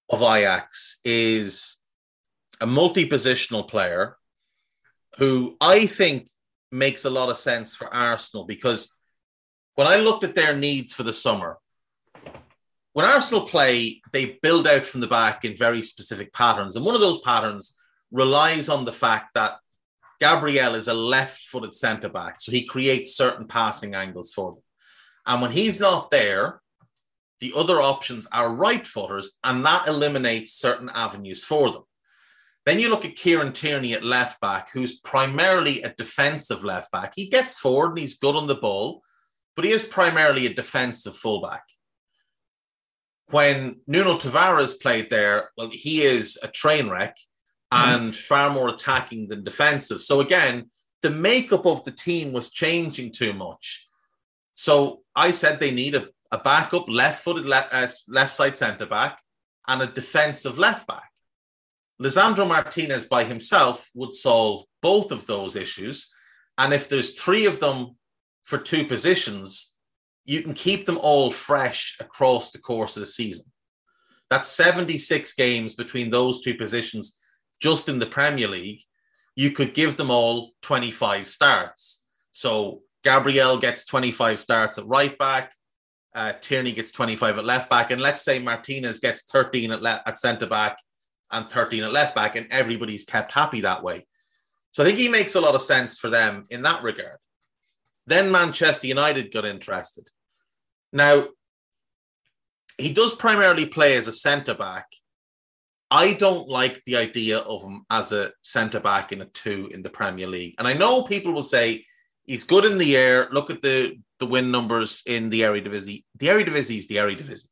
Speaker 1: of Ajax is a multi-positional player who I think makes a lot of sense for Arsenal because when I looked at their needs for the summer, when Arsenal play, they build out from the back in very specific patterns. And one of those patterns relies on the fact that Gabriel is a left footed centre back. So he creates certain passing angles for them. And when he's not there, the other options are right footers, and that eliminates certain avenues for them. Then you look at Kieran Tierney at left back, who's primarily a defensive left back. He gets forward and he's good on the ball, but he is primarily a defensive fullback. When Nuno Tavares played there, well, he is a train wreck and mm. far more attacking than defensive. So again, the makeup of the team was changing too much. So I said they need a, a backup left-footed left, uh, left side centre back and a defensive left back. Lisandro Martinez by himself would solve both of those issues. And if there's three of them for two positions, you can keep them all fresh across the course of the season. That's 76 games between those two positions just in the Premier League. You could give them all 25 starts. So Gabriel gets 25 starts at right back, uh, Tierney gets 25 at left back, and let's say Martinez gets 13 at, le- at centre back and 13 at left back, and everybody's kept happy that way. So I think he makes a lot of sense for them in that regard. Then Manchester United got interested. Now, he does primarily play as a centre back. I don't like the idea of him as a centre back in a two in the Premier League. And I know people will say He's good in the air. Look at the the win numbers in the Eredivisie. The Eredivisie is the Eredivisie.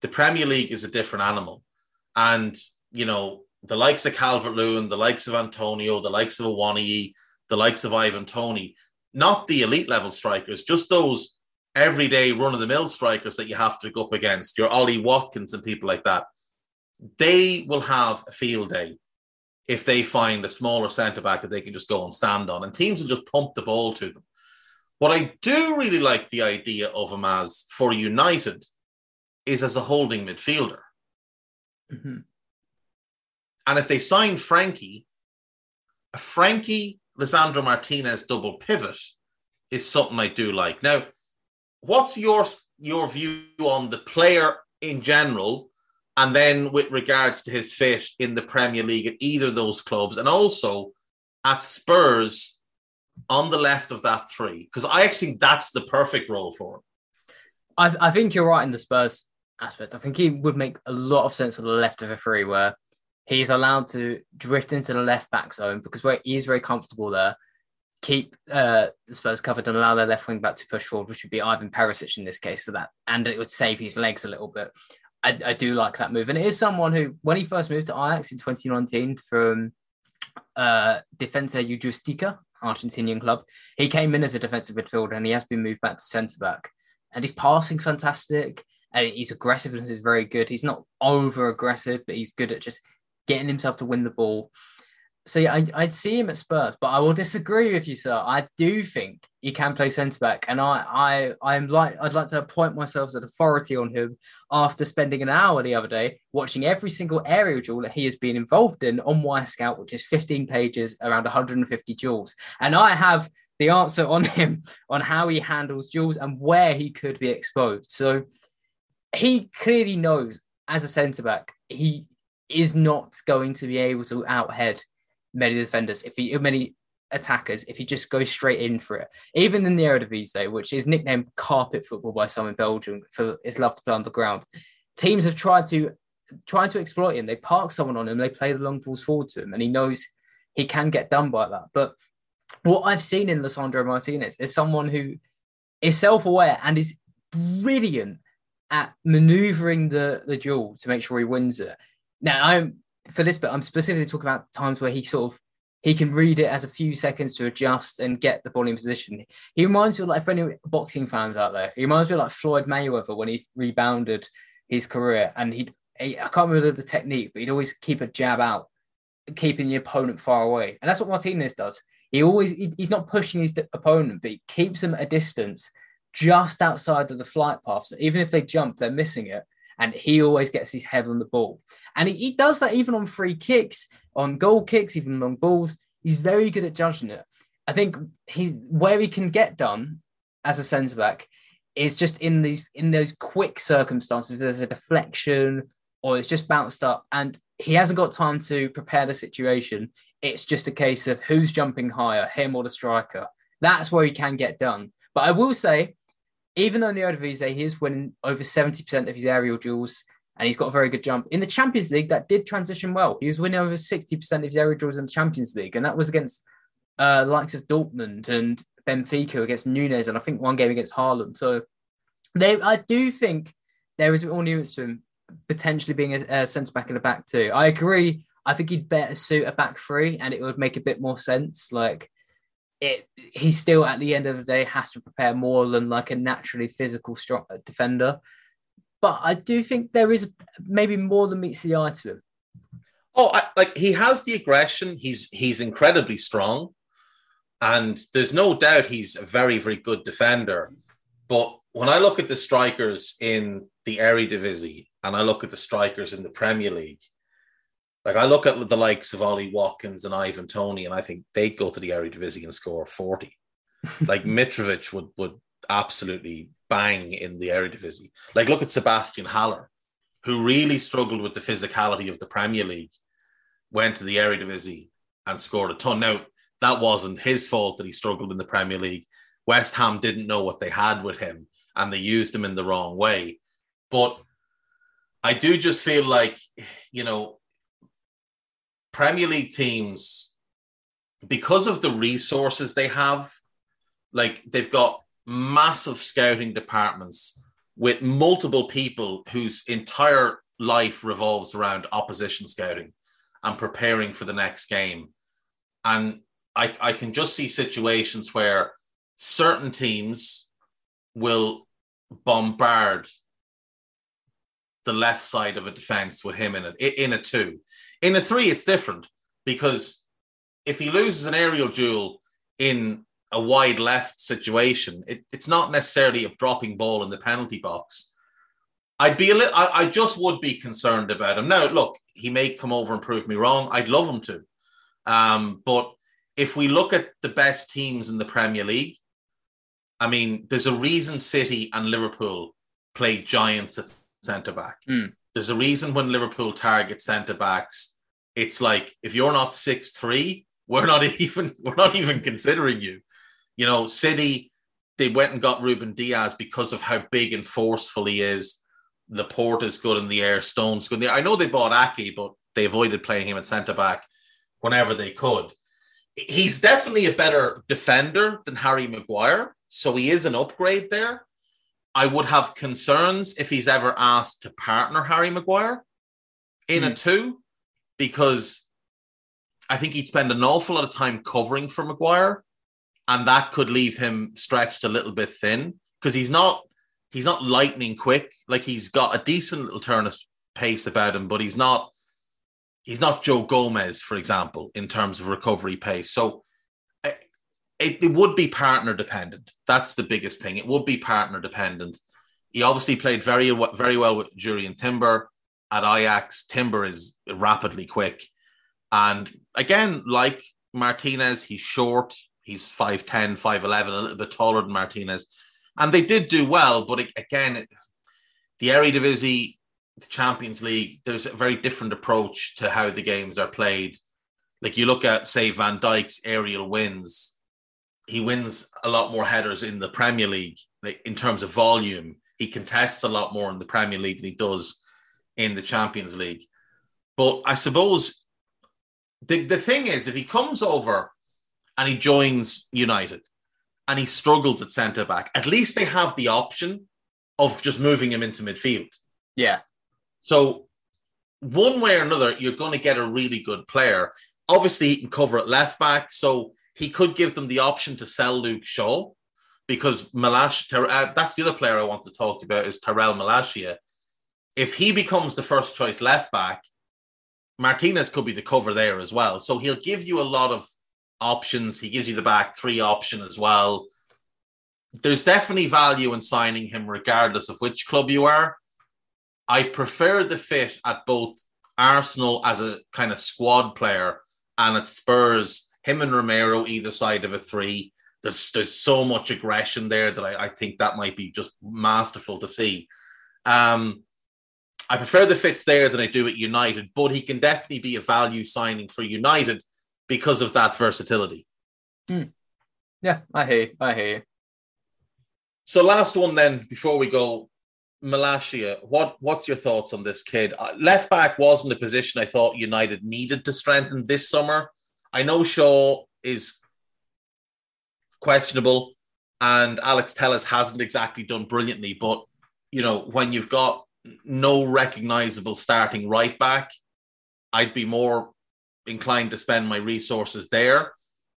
Speaker 1: The Premier League is a different animal, and you know the likes of Calvert Lewin, the likes of Antonio, the likes of Awoniyi, the likes of Ivan Toney, not the elite level strikers, just those everyday run of the mill strikers that you have to go up against, your Ollie Watkins and people like that. They will have a field day if they find a smaller centre back that they can just go and stand on, and teams will just pump the ball to them. What I do really like the idea of him as for United is as a holding midfielder. Mm-hmm. And if they sign Frankie, a Frankie Lisandro Martinez double pivot is something I do like. Now, what's your your view on the player in general, and then with regards to his fit in the Premier League at either of those clubs, and also at Spurs on the left of that three? Because I actually think that's the perfect role for him.
Speaker 2: I, I think you're right in the Spurs aspect. I think he would make a lot of sense on the left of a three, where he's allowed to drift into the left back zone because where very comfortable there keep uh, Spurs covered and allow their left wing back to push forward, which would be Ivan Perisic in this case. So that and it would save his legs a little bit. I, I do like that move, and it is someone who, when he first moved to Ajax in 2019 from uh, Defensa Justicia, Argentinian club, he came in as a defensive midfielder, and he has been moved back to centre back. And his passing's fantastic, and his aggressiveness is very good. He's not over aggressive, but he's good at just getting himself to win the ball so yeah, I, I'd see him at Spurs, but I will disagree with you, sir. I do think he can play centre back, and I, I, I'm like, I'd like to appoint myself as an authority on him after spending an hour the other day watching every single aerial duel that he has been involved in on Wyscout, which is 15 pages, around 150 duels, and I have the answer on him on how he handles duels and where he could be exposed. So he clearly knows as a centre back, he is not going to be able to outhead many defenders, if he many attackers, if he just goes straight in for it. Even in the Eredivisie, which is nicknamed carpet football by some in Belgium for his love to play on the ground, teams have tried to try to exploit him. They park someone on him, they play the long balls forward to him, and he knows he can get done by that. But what I've seen in Lisandro Martinez is someone who is self-aware and is brilliant at maneuvering the the duel to make sure he wins it. Now I'm for this bit, I'm specifically talking about times where he sort of he can read it as a few seconds to adjust and get the ball in position. He reminds me of like for any boxing fans out there. He reminds me of like Floyd Mayweather when he rebounded his career, and he'd he, I can't remember the technique, but he'd always keep a jab out, keeping the opponent far away, and that's what Martinez does. He always he, he's not pushing his opponent, but he keeps them a distance just outside of the flight path. So even if they jump, they're missing it and he always gets his head on the ball. And he, he does that even on free kicks, on goal kicks, even on balls. He's very good at judging it. I think he's where he can get done as a centre back is just in these in those quick circumstances. There's a deflection or it's just bounced up, and he hasn't got time to prepare the situation. It's just a case of who's jumping higher, him or the striker. That's where he can get done. But I will say even though Eredivisie he is winning over 70% of his aerial duels and he's got a very good jump. In the Champions League, that did transition well. He was winning over 60% of his aerial duels in the Champions League, and that was against uh, likes of Dortmund and Benfica against Nunez, and I think one game against Haaland. So they, I do think there is more nuance to him potentially being a, a centre back in the back too. I agree. I think he'd better suit a back three, and it would make a bit more sense. Like it he still at the end of the day has to prepare more than like a naturally physical strong defender. But I do think there is maybe more than meets the eye to him.
Speaker 1: Oh, I, like he has the aggression. He's he's incredibly strong, and there's no doubt he's a very very good defender. But when I look at the strikers in the Eredivisie and I look at the strikers in the Premier League, like I look at the likes of Ollie Watkins and Ivan Toney, and I think they'd go to the Eredivisie and score 40. <laughs> like Mitrovic would would absolutely bang in the Eredivisie. Like look at Sebastian Haller, who really struggled with the physicality of the Premier League, went to the Eredivisie and scored a ton. Now that wasn't his fault that he struggled in the Premier League. West Ham didn't know what they had with him, and they used him in the wrong way. But I do just feel like you know Premier League teams, because of the resources they have Like they've got massive scouting departments with multiple people whose entire life revolves around opposition scouting and preparing for the next game. And I, I can just see situations where certain teams will bombard the left side of a defense with him in it in a two. In a three, it's different because if he loses an aerial duel in a wide left situation, it, it's not necessarily a dropping ball in the penalty box. I'd be a little, I, I just would be concerned about him. Now, look, he may come over and prove me wrong. I'd love him to. Um, but if we look at the best teams in the Premier League, I mean, there's a reason City and Liverpool play giants at centre back.
Speaker 2: Mm.
Speaker 1: There's a reason when Liverpool target centre backs, it's like if you're not six three, we're not <laughs> even we're not even considering you. You know, City they went and got Ruben Dias because of how big and forceful he is. Laporte is good in the air, Stones good. I know they bought Aké, but they avoided playing him at centre back whenever they could. He's definitely a better defender than Harry Maguire, so he is an upgrade there. I would have concerns if he's ever asked to partner Harry Maguire in mm. a hmm. two, because I think he'd spend an awful lot of time covering for Maguire, and that could leave him stretched a little bit thin because he's not he's not lightning quick. Like he's got a decent little turn of pace about him, but he's not he's not Joe Gomez, for example, in terms of recovery pace. So it, it would be partner dependent. That's the biggest thing. It would be partner dependent. He obviously played very very well with Jurrien Timber at Ajax. Timber is rapidly quick, and again, like Martinez, he's short. He's 5'10", 5'11", a little bit taller than Martinez. And they did do well, but again, the Eredivisie, the Champions League, there's a very different approach to how the games are played. Like you look at, say, Van Dijk's aerial wins, he wins a lot more headers in the Premier League like, in terms of volume. He contests a lot more in the Premier League than he does in the Champions League. But I suppose the, the thing is, if he comes over and he joins United and he struggles at centre back, at least they have the option of just moving him into midfield.
Speaker 2: Yeah.
Speaker 1: So one way or another, you're going to get a really good player. Obviously, he can cover at left back. So he could give them the option to sell Luke Shaw because Malash, uh, that's the other player I want to talk about is Tyrell Malacia. If he becomes the first choice left back, Martinez could be the cover there as well. So he'll give you a lot of options. He gives you the back three option as well. There's definitely value in signing him, regardless of which club you are. I prefer the fit at both Arsenal as a kind of squad player and at Spurs him and Romero either side of a three. There's there's so much aggression there that I, I think that might be just masterful to see. Um, I prefer the fits there than I do at United, but he can definitely be a value signing for United because of that versatility.
Speaker 2: Mm. Yeah, I hear you. I hear you.
Speaker 1: So last one then before we go, Malacia, what what's your thoughts on this kid? Uh, left back wasn't a position I thought United needed to strengthen this summer. I know Shaw is questionable and Alex Telles hasn't exactly done brilliantly, but you know, when you've got no recognizable starting right back, I'd be more inclined to spend my resources there.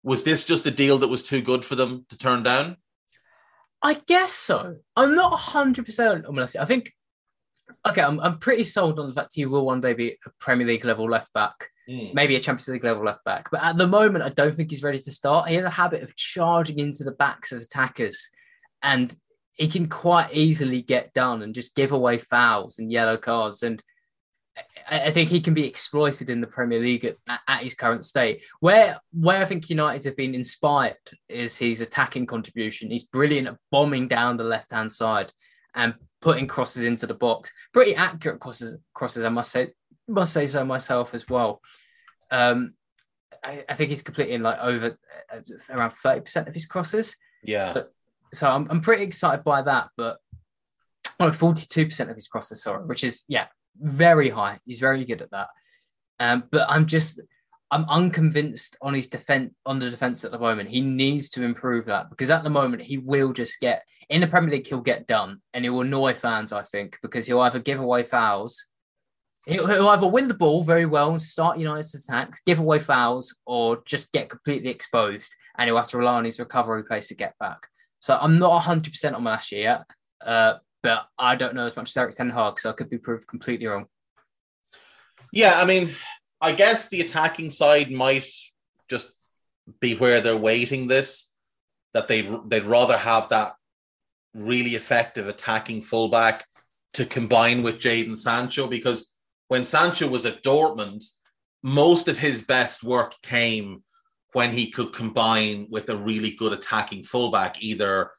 Speaker 1: Was this just a deal that was too good for them to turn down?
Speaker 2: I guess so. I'm not 100% on I think, okay, I'm, I'm pretty sold on the fact he will one day be a Premier League level left back mm. maybe a Champions League level left back. But at the moment, I don't think he's ready to start. He has a habit of charging into the backs of attackers, and he can quite easily get done and just give away fouls and yellow cards. And I think he can be exploited in the Premier League at, at, his current state. Where where I think United have been inspired is his attacking contribution. He's brilliant at bombing down the left hand side and putting crosses into the box. Pretty accurate crosses, crosses I must say must say so myself as well. Um, I, I think he's completing like over uh, around thirty percent of his crosses.
Speaker 1: Yeah.
Speaker 2: So, so I'm, I'm pretty excited by that, but like 42% of his crosses, sorry, which is yeah, very high. He's very good at that. Um, but I'm just I'm unconvinced on his defense on the defense at the moment. He needs to improve that because at the moment he will just get in the Premier League. He'll get done and he will annoy fans. I think because he'll either give away fouls, he'll, he'll either win the ball very well and start United's attacks, give away fouls, or just get completely exposed and he'll have to rely on his recovery pace to get back. So I'm not 100 percent on Malacia yet, uh, but I don't know as much as Erik Ten Hag, so I could be proved completely wrong.
Speaker 1: Yeah, I mean, I guess the attacking side might just be where they're waiting this, that they they'd rather have that really effective attacking fullback to combine with Jadon Sancho because when Sancho was at Dortmund, most of his best work came when he could combine with a really good attacking fullback, either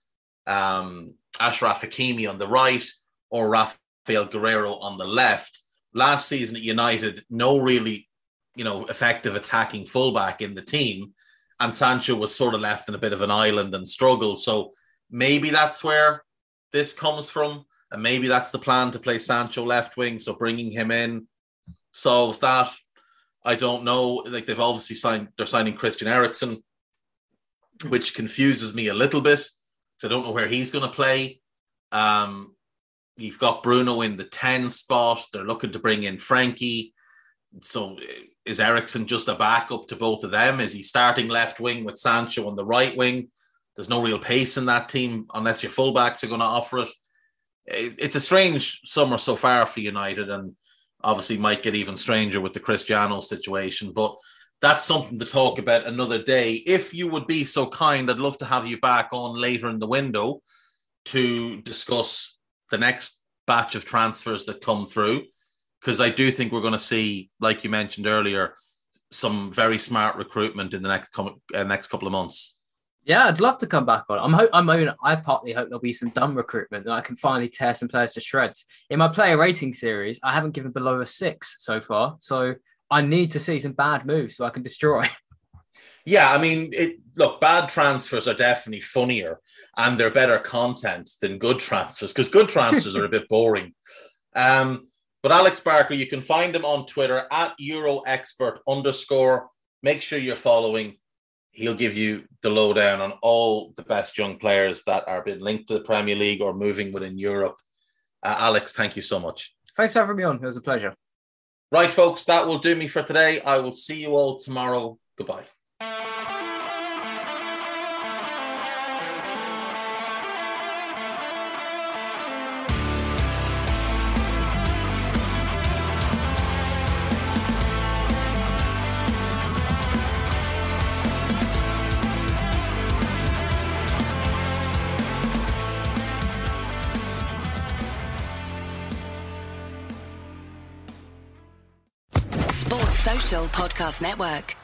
Speaker 1: um, Achraf Hakimi on the right or Rafael Guerreiro on the left. Last season at United, no really you know, effective attacking fullback in the team. And Sancho was sort of left in a bit of an island and struggle. So maybe that's where this comes from. And maybe that's the plan to play Sancho left wing. So bringing him in solves that. I don't know. Like they've obviously signed, they're signing Christian Eriksen, which confuses me a little bit because I don't know where he's going to play. Um, you've got Bruno in the 10 spot. They're looking to bring in Frankie. So is Eriksen just a backup to both of them? Is he starting left wing with Sancho on the right wing? There's no real pace in that team unless your fullbacks are going to offer it. It's a strange summer so far for United, and obviously might get even stranger with the Cristiano situation. But that's something to talk about another day. If you would be so kind, I'd love to have you back on later in the window to discuss the next batch of transfers that come through because I do think we're going to see, like you mentioned earlier, some very smart recruitment in the next com- uh, next couple of months.
Speaker 2: Yeah, I'd love to come back on. I'm hope I'm I, mean, I partly hope there'll be some dumb recruitment that I can finally tear some players to shreds. In my player rating series, I haven't given below a six so far, so I need to see some bad moves so I can destroy. <laughs>
Speaker 1: Yeah, I mean, it, look, bad transfers are definitely funnier and they're better content than good transfers because good transfers are a bit boring. <laughs> Um, but Alex Barker, you can find him on Twitter at EuroExpert underscore. Make sure you're following. He'll give you the lowdown on all the best young players that are being linked to the Premier League or moving within Europe. Uh, Alex, thank you so much.
Speaker 2: Thanks for having me on. It was a pleasure.
Speaker 1: Right, folks, that will do me for today. I will see you all tomorrow. Goodbye.
Speaker 3: Podcast Network.